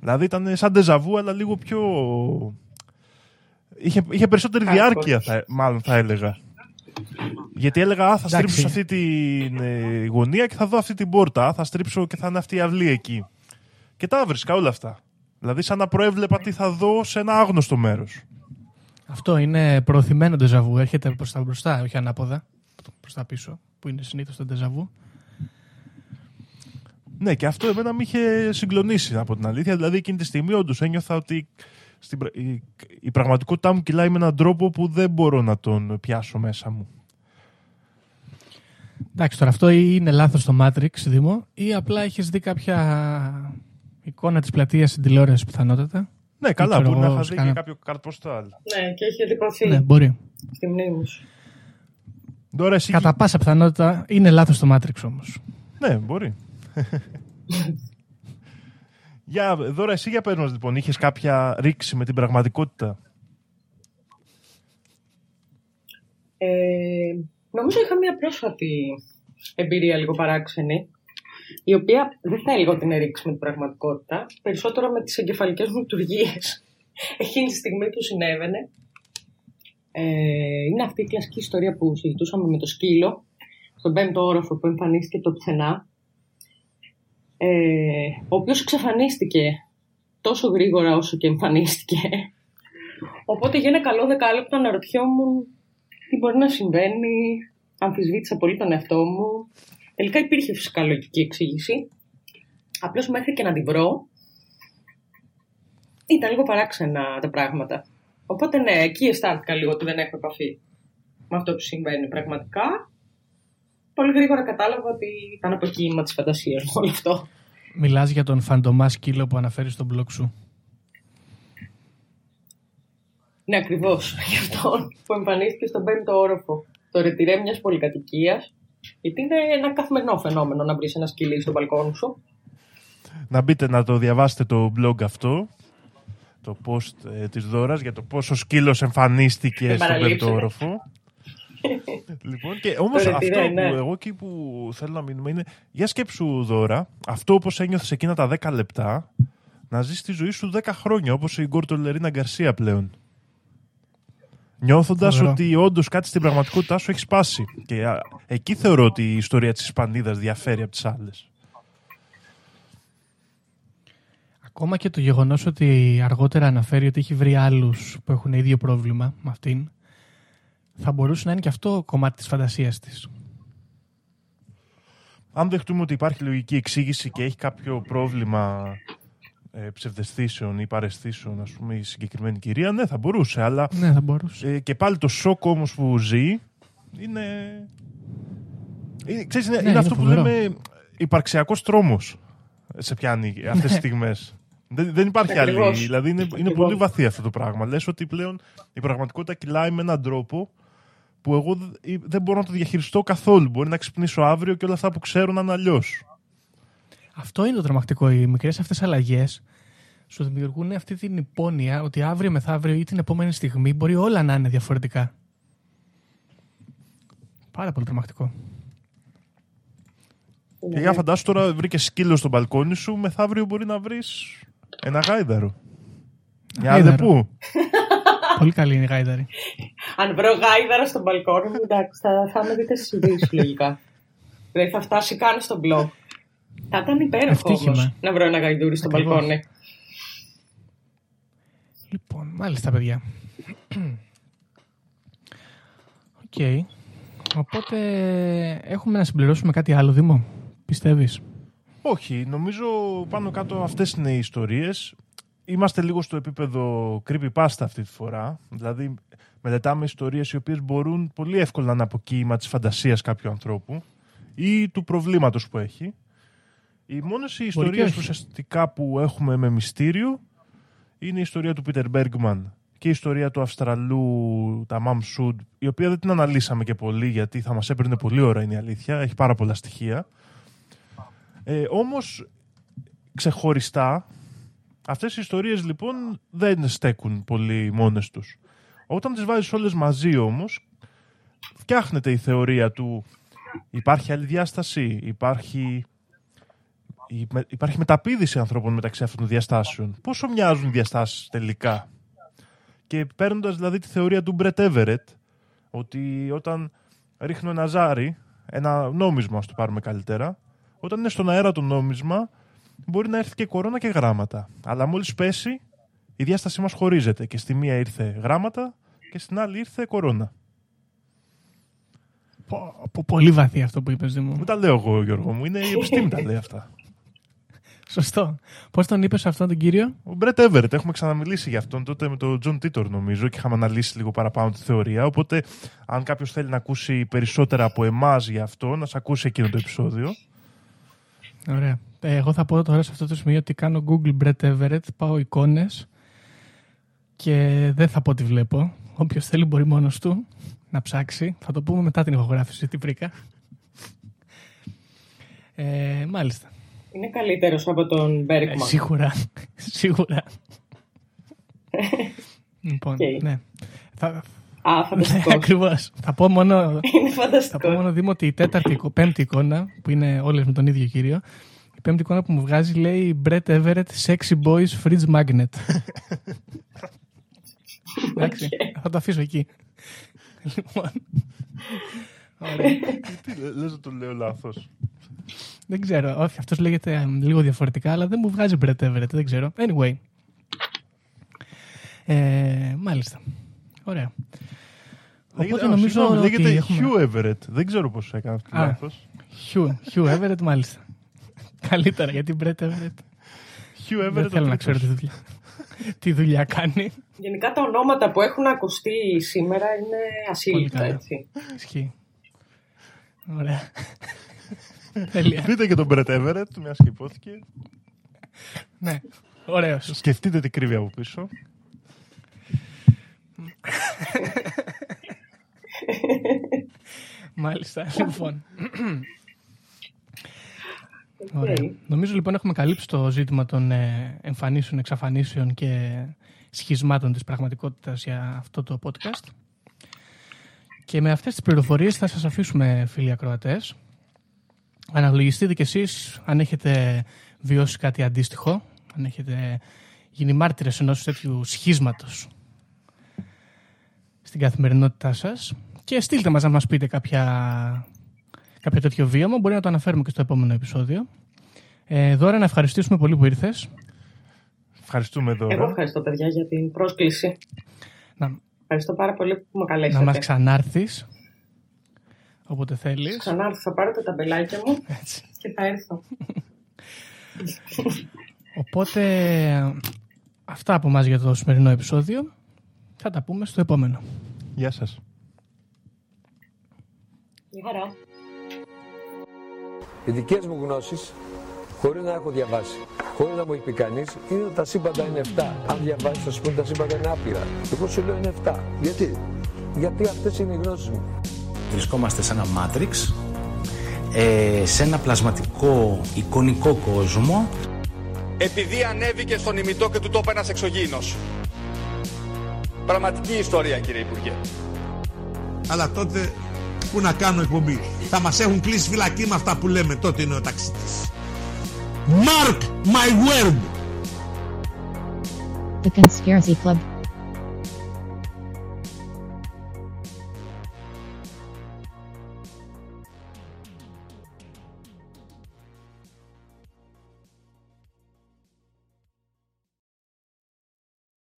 Δηλαδή ήταν σαν ντεζαβού αλλά λίγο πιο... Είχε, είχε περισσότερη Hardcore. διάρκεια θα, μάλλον θα έλεγα. Γιατί έλεγα, Α, θα Εντάξει. στρίψω σε αυτή τη ε, γωνία και θα δω αυτή την πόρτα. Α, θα στρίψω και θα είναι αυτή η αυλή εκεί. Και τα βρίσκα όλα αυτά. Δηλαδή, σαν να προέβλεπα τι θα δω σε ένα άγνωστο μέρος. Αυτό είναι προωθημένο ντεζαβού. Έρχεται προς τα μπροστά, όχι ανάποδα. Προς τα πίσω, που είναι συνήθως το ντεζαβού. Ναι, και αυτό εμένα με είχε συγκλονίσει από την αλήθεια. Δηλαδή, εκείνη τη στιγμή όντως ένιωθα ότι στην, πρα- η, η πραγματικότητά μου κυλάει με έναν τρόπο που δεν μπορώ να τον πιάσω μέσα μου. Εντάξει, τώρα αυτό ή είναι λάθος το Matrix, Δήμο, ή απλά έχεις δει κάποια Εικόνα της πλατείας στην τηλεόραση πιθανότατα. Ναι, καλά, ξέρω μπορεί να εγώ, είχα δει σκάνα- και κάποιο καρτποστάλ. Ναι, και έχει εντυπωθεί Ναι, μπορεί. στη μνήμη σου. Τώρα εσύ... Κατά πάσα πιθανότητα είναι λάθος το Matrix όμως. Ναι, μπορεί. για, δώρα, εσύ για πες μας λοιπόν, είχες κάποια ρήξη με την πραγματικότητα; Ε, νομίζω είχα μια πρόσφατη εμπειρία λίγο παράξενη, η οποία δεν θα έλεγα ότι είναι ρήξη με την πραγματικότητα, περισσότερο με τις εγκεφαλικές μου λειτουργίες. Εκείνη τη στιγμή που συνέβαινε, ε, είναι αυτή η κλασική ιστορία που συζητούσαμε με το σκύλο, στον πέμπτο όροφο που εμφανίστηκε το πουθενά, ε, ο οποίος εξαφανίστηκε τόσο γρήγορα όσο και εμφανίστηκε. Οπότε για ένα καλό δεκάλεπτο αναρωτιόμουν τι μπορεί να συμβαίνει, αμφισβήτησα πολύ τον εαυτό μου. Τελικά υπήρχε φυσικά λογική εξήγηση. Απλώς μέχρι και να την βρω, ήταν λίγο παράξενα τα πράγματα. Οπότε ναι, εκεί αισθάνθηκα λίγο ότι δεν έχω επαφή με αυτό που συμβαίνει πραγματικά. Πολύ γρήγορα κατάλαβα ότι ήταν αποκοίημα της φαντασίας μου όλο αυτό. Μιλάς για τον φαντομά σκύλο που αναφέρεις στο blog σου. Ναι, ακριβώς. Γι' αυτό που εμφανίστηκε στον πέμπτο όροφο το ρετυρέ μιας πολυκατοικίας. Γιατί είναι ένα καθημερινό φαινόμενο να βρεις ένα σκυλί στο μπαλκόνι σου. Να μπείτε να το διαβάσετε το blog αυτό, το post ε, της Δώρας για το πόσο σκύλος εμφανίστηκε Δεν στον παραλείψε. πέμπτο όροφο. λοιπόν, και όμως Το αυτό ρετυρέ, που ναι. εγώ εκεί που θέλω να μείνουμε είναι για σκέψου Δώρα, αυτό όπως ένιωθες εκείνα τα 10 λεπτά, να ζεις τη ζωή σου 10 χρόνια, όπως η Γκόρτο Λερίνα Γκαρσία πλέον. Νιώθοντας Φοβερό. ότι όντως κάτι στην πραγματικότητά σου έχει σπάσει. Και α, εκεί θεωρώ ότι η ιστορία της Ισπανίδας διαφέρει από τις άλλες. Ακόμα και το γεγονός ότι αργότερα αναφέρει ότι έχει βρει άλλους που έχουν ίδιο πρόβλημα με αυτήν, θα μπορούσε να είναι και αυτό κομμάτι της φαντασίας της. Αν δεχτούμε ότι υπάρχει λογική εξήγηση και έχει κάποιο πρόβλημα ε, ψευδεστήσεων ή παρεστήσεων, ας πούμε, η συγκεκριμένη κυρία, ναι, θα μπορούσε. Αλλά Ναι, θα μπορούσε. ε, και πάλι το σοκ όμως που ζει είναι... είναι ξέρεις, είναι, Ναι, είναι είναι αυτό που φοβερό. λέμε υπαρξιακός τρόμος σε πιάνει αυτές τις στιγμές. Δεν, δεν υπάρχει άλλη. Ακριβώς. Δηλαδή είναι, είναι Ακριβώς. πολύ βαθύ αυτό το πράγμα. Λες ότι πλέον η πραγματικότητα κυλάει με έναν τρόπο που εγώ δε- δεν μπορώ να το διαχειριστώ καθόλου. Μπορεί να ξυπνήσω αύριο και όλα αυτά που ξέρω να είναι αλλιώς. Αυτό είναι το τρομακτικό. Οι μικρές αυτές αλλαγές σου δημιουργούν αυτή την υπόνοια ότι αύριο μεθαύριο ή την επόμενη στιγμή μπορεί όλα να είναι διαφορετικά. Πάρα πολύ τρομακτικό. Και για φαντάσου τώρα βρήκες σκύλο στο μπαλκόνι σου, μεθαύριο μπορεί να βρεις ένα γάιδαρο. Μια Γάιδαρο. αλεπού. πολύ καλή είναι η γάιδαρη. Αν βρω γάιδαρα στο μπαλκόνι μου, εντάξει, θα, θα με δείτε στι ειδήσει λογικά. Δηλαδή θα φτάσει καν στο blog. Θα ήταν υπέροχο Ευτύχημα. όμως να βρω ένα γαϊδούρι στο Ακριβώς. μπαλκόνι. Λοιπόν, μάλιστα, παιδιά. Οκ. Οπότε έχουμε να συμπληρώσουμε κάτι άλλο, Δήμο; Πιστεύεις; Όχι, νομίζω πάνω κάτω αυτές είναι οι ιστορίες. Είμαστε λίγο στο επίπεδο creepypasta αυτή τη φορά. Δηλαδή μελετάμε ιστορίες οι οποίες μπορούν πολύ εύκολα να είναι αποκύημα της φαντασίας κάποιου ανθρώπου ή του προβλήματος που έχει. Οι μόνες οι και ιστορίες όχι. ουσιαστικά που έχουμε με μυστήριο είναι η ιστορία του Πίτερ Μπέργκμαν και η ιστορία του Αυστραλού, Tamam Shud, η οποία δεν την αναλύσαμε και πολύ γιατί θα μας έπαιρνε πολύ ώρα είναι η αλήθεια, έχει πάρα πολλά στοιχεία. Ε, όμως ξεχωριστά αυτές οι ιστορίες λοιπόν δεν στέκουν πολύ μόνες τους. Όταν τις βάζεις όλες μαζί όμως φτιάχνεται η θεωρία του υπάρχει άλλη διάσταση, υπάρχει, η- με- υπάρχει μεταπίδηση ανθρώπων μεταξύ αυτών των διαστάσεων. Πόσο μοιάζουν οι διαστάσεις τελικά; Και παίρνοντας δηλαδή τη θεωρία του Μπρετ Everett, ότι όταν ρίχνω ένα ζάρι, ένα νόμισμα, ας το πάρουμε καλύτερα, όταν είναι στον αέρα το νόμισμα, μπορεί να έρθει και κορώνα και γράμματα. Αλλά μόλις πέσει, η διάστασή μας χωρίζεται. Και στη μία ήρθε γράμματα και στην άλλη ήρθε κορώνα. Πω, πω, πολύ βαθύ αυτό που είπες, Δήμο. Δεν τα λέω εγώ, Γιώργο μου. Είναι η επιστήμη τα λέει αυτά. Σωστό. Πώς τον είπες αυτόν τον κύριο; Ο Brett Everett, έχουμε ξαναμιλήσει για αυτόν τότε με τον Τζον Τίτορ νομίζω και είχαμε αναλύσει λίγο παραπάνω τη θεωρία. Οπότε, αν κάποιος θέλει να ακούσει περισσότερα από εμάς για αυτό, να σε ακούσει εκείνο το επεισόδιο. Ωραία. Ε, εγώ θα πω τώρα σε αυτό το σημείο ότι κάνω Google Brett Everett, πάω εικόνες και δεν θα πω τι βλέπω. Όποιος θέλει μπορεί μόνος του να ψάξει. Θα το πούμε μετά την ηχογράφηση τι βρήκα. Ε, μάλιστα. Είναι καλύτερος από τον Ε, Μπέρκμαν. σίγουρα. σίγουρα. λοιπόν, Οκ. ναι. Θα, Α, ναι, φανταστικός. ακριβώς. Θα πω μόνο, Είναι θα πω φανταστικό. μόνο Δήμο ότι η τέταρτη, εικο- πέμπτη εικόνα, που είναι όλες με τον ίδιο κύριο, η πέμπτη εικόνα που μου βγάζει λέει Brett Everett Sexy Boys Fridge Magnet. Εντάξει, θα το αφήσω εκεί. λοιπόν, ωραία. Τι λε- λες να το λέω λάθος. Δεν ξέρω. Όχι, αυτός λέγεται ε, λίγο διαφορετικά, αλλά δεν μου βγάζει Brett Everett. Δεν ξέρω. Anyway. Ε, μάλιστα. Ωραία. Λέγεται, Οπότε α, νομίζω συγγνώμη, ότι λέγεται έχουμε... Hugh Everett. Δεν ξέρω πώς έκανα αυτό το Α. λάθος. Hugh, Hugh Everett, μάλιστα. Καλύτερα, γιατί Brett Everett Hugh Everett δεν ο θέλω να τρίτος. ξέρω τι δουλειά, τι δουλειά κάνει. Γενικά τα ονόματα που έχουν ακουστεί σήμερα είναι ασύλληπτα, καλά. έτσι. Ισχύει. Ωραία. Τέλεια. Δείτε και τον Brett Everett, μιας και υπόθηκε. ναι. Ωραίος. Σκεφτείτε τι κρύβει από πίσω. Μάλιστα. Λοιπόν. Ωραία. Οκ. Νομίζω λοιπόν έχουμε καλύψει το ζήτημα των ε, εμφανίσεων, εξαφανίσεων και σχισμάτων της πραγματικότητας για αυτό το podcast. Και με αυτές τις πληροφορίες θα σας αφήσουμε φίλοι ακροατές. Αναλογιστείτε κι εσείς αν έχετε βιώσει κάτι αντίστοιχο, αν έχετε γίνει μάρτυρες ενός τέτοιου σχίσματος στην καθημερινότητά σας και στείλτε μας να μας πείτε κάποια, κάποιο τέτοιο βίωμα. Μπορεί να το αναφέρουμε και στο επόμενο επεισόδιο. Ε, Δώρα, να ευχαριστήσουμε πολύ που ήρθες. Ευχαριστούμε Εγώ εδώ. ευχαριστώ, παιδιά, για την πρόσκληση. Να, Ευχαριστώ πάρα πολύ που με να καλέσατε. μας ξανάρθεις όποτε θέλεις. Ξανά θα πάρω τα ταμπελάκια μου Έτσι. και θα έρθω. Οπότε αυτά από μας για το σημερινό επεισόδιο. Θα τα πούμε στο επόμενο. Γεια σας. Γεια χαρά. Οι δικές μου γνώσεις, χωρίς να έχω διαβάσει, χωρίς να μου έχει πει κανείς, είναι ότι τα σύμπαντα είναι 7. Αν διαβάσεις, θα σου πούνε τα σύμπαντα είναι άπειρα. Εγώ σου λέω είναι 7. Γιατί; Γιατί αυτές είναι οι γνώσεις μου. Βρισκόμαστε σε ένα μάτριξ, ε, σε ένα πλασματικό εικονικό κόσμο επειδή ανέβηκε στον ημιτό και του τόπου ένας εξωγήινος. Πραγματική ιστορία κύριε Υπουργέ. Αλλά τότε που να κάνω εκπομπή; Θα μας έχουν κλείσει φυλακή με αυτά που λέμε τότε είναι ο ταξίτης. Mark my word! The Conspiracy Club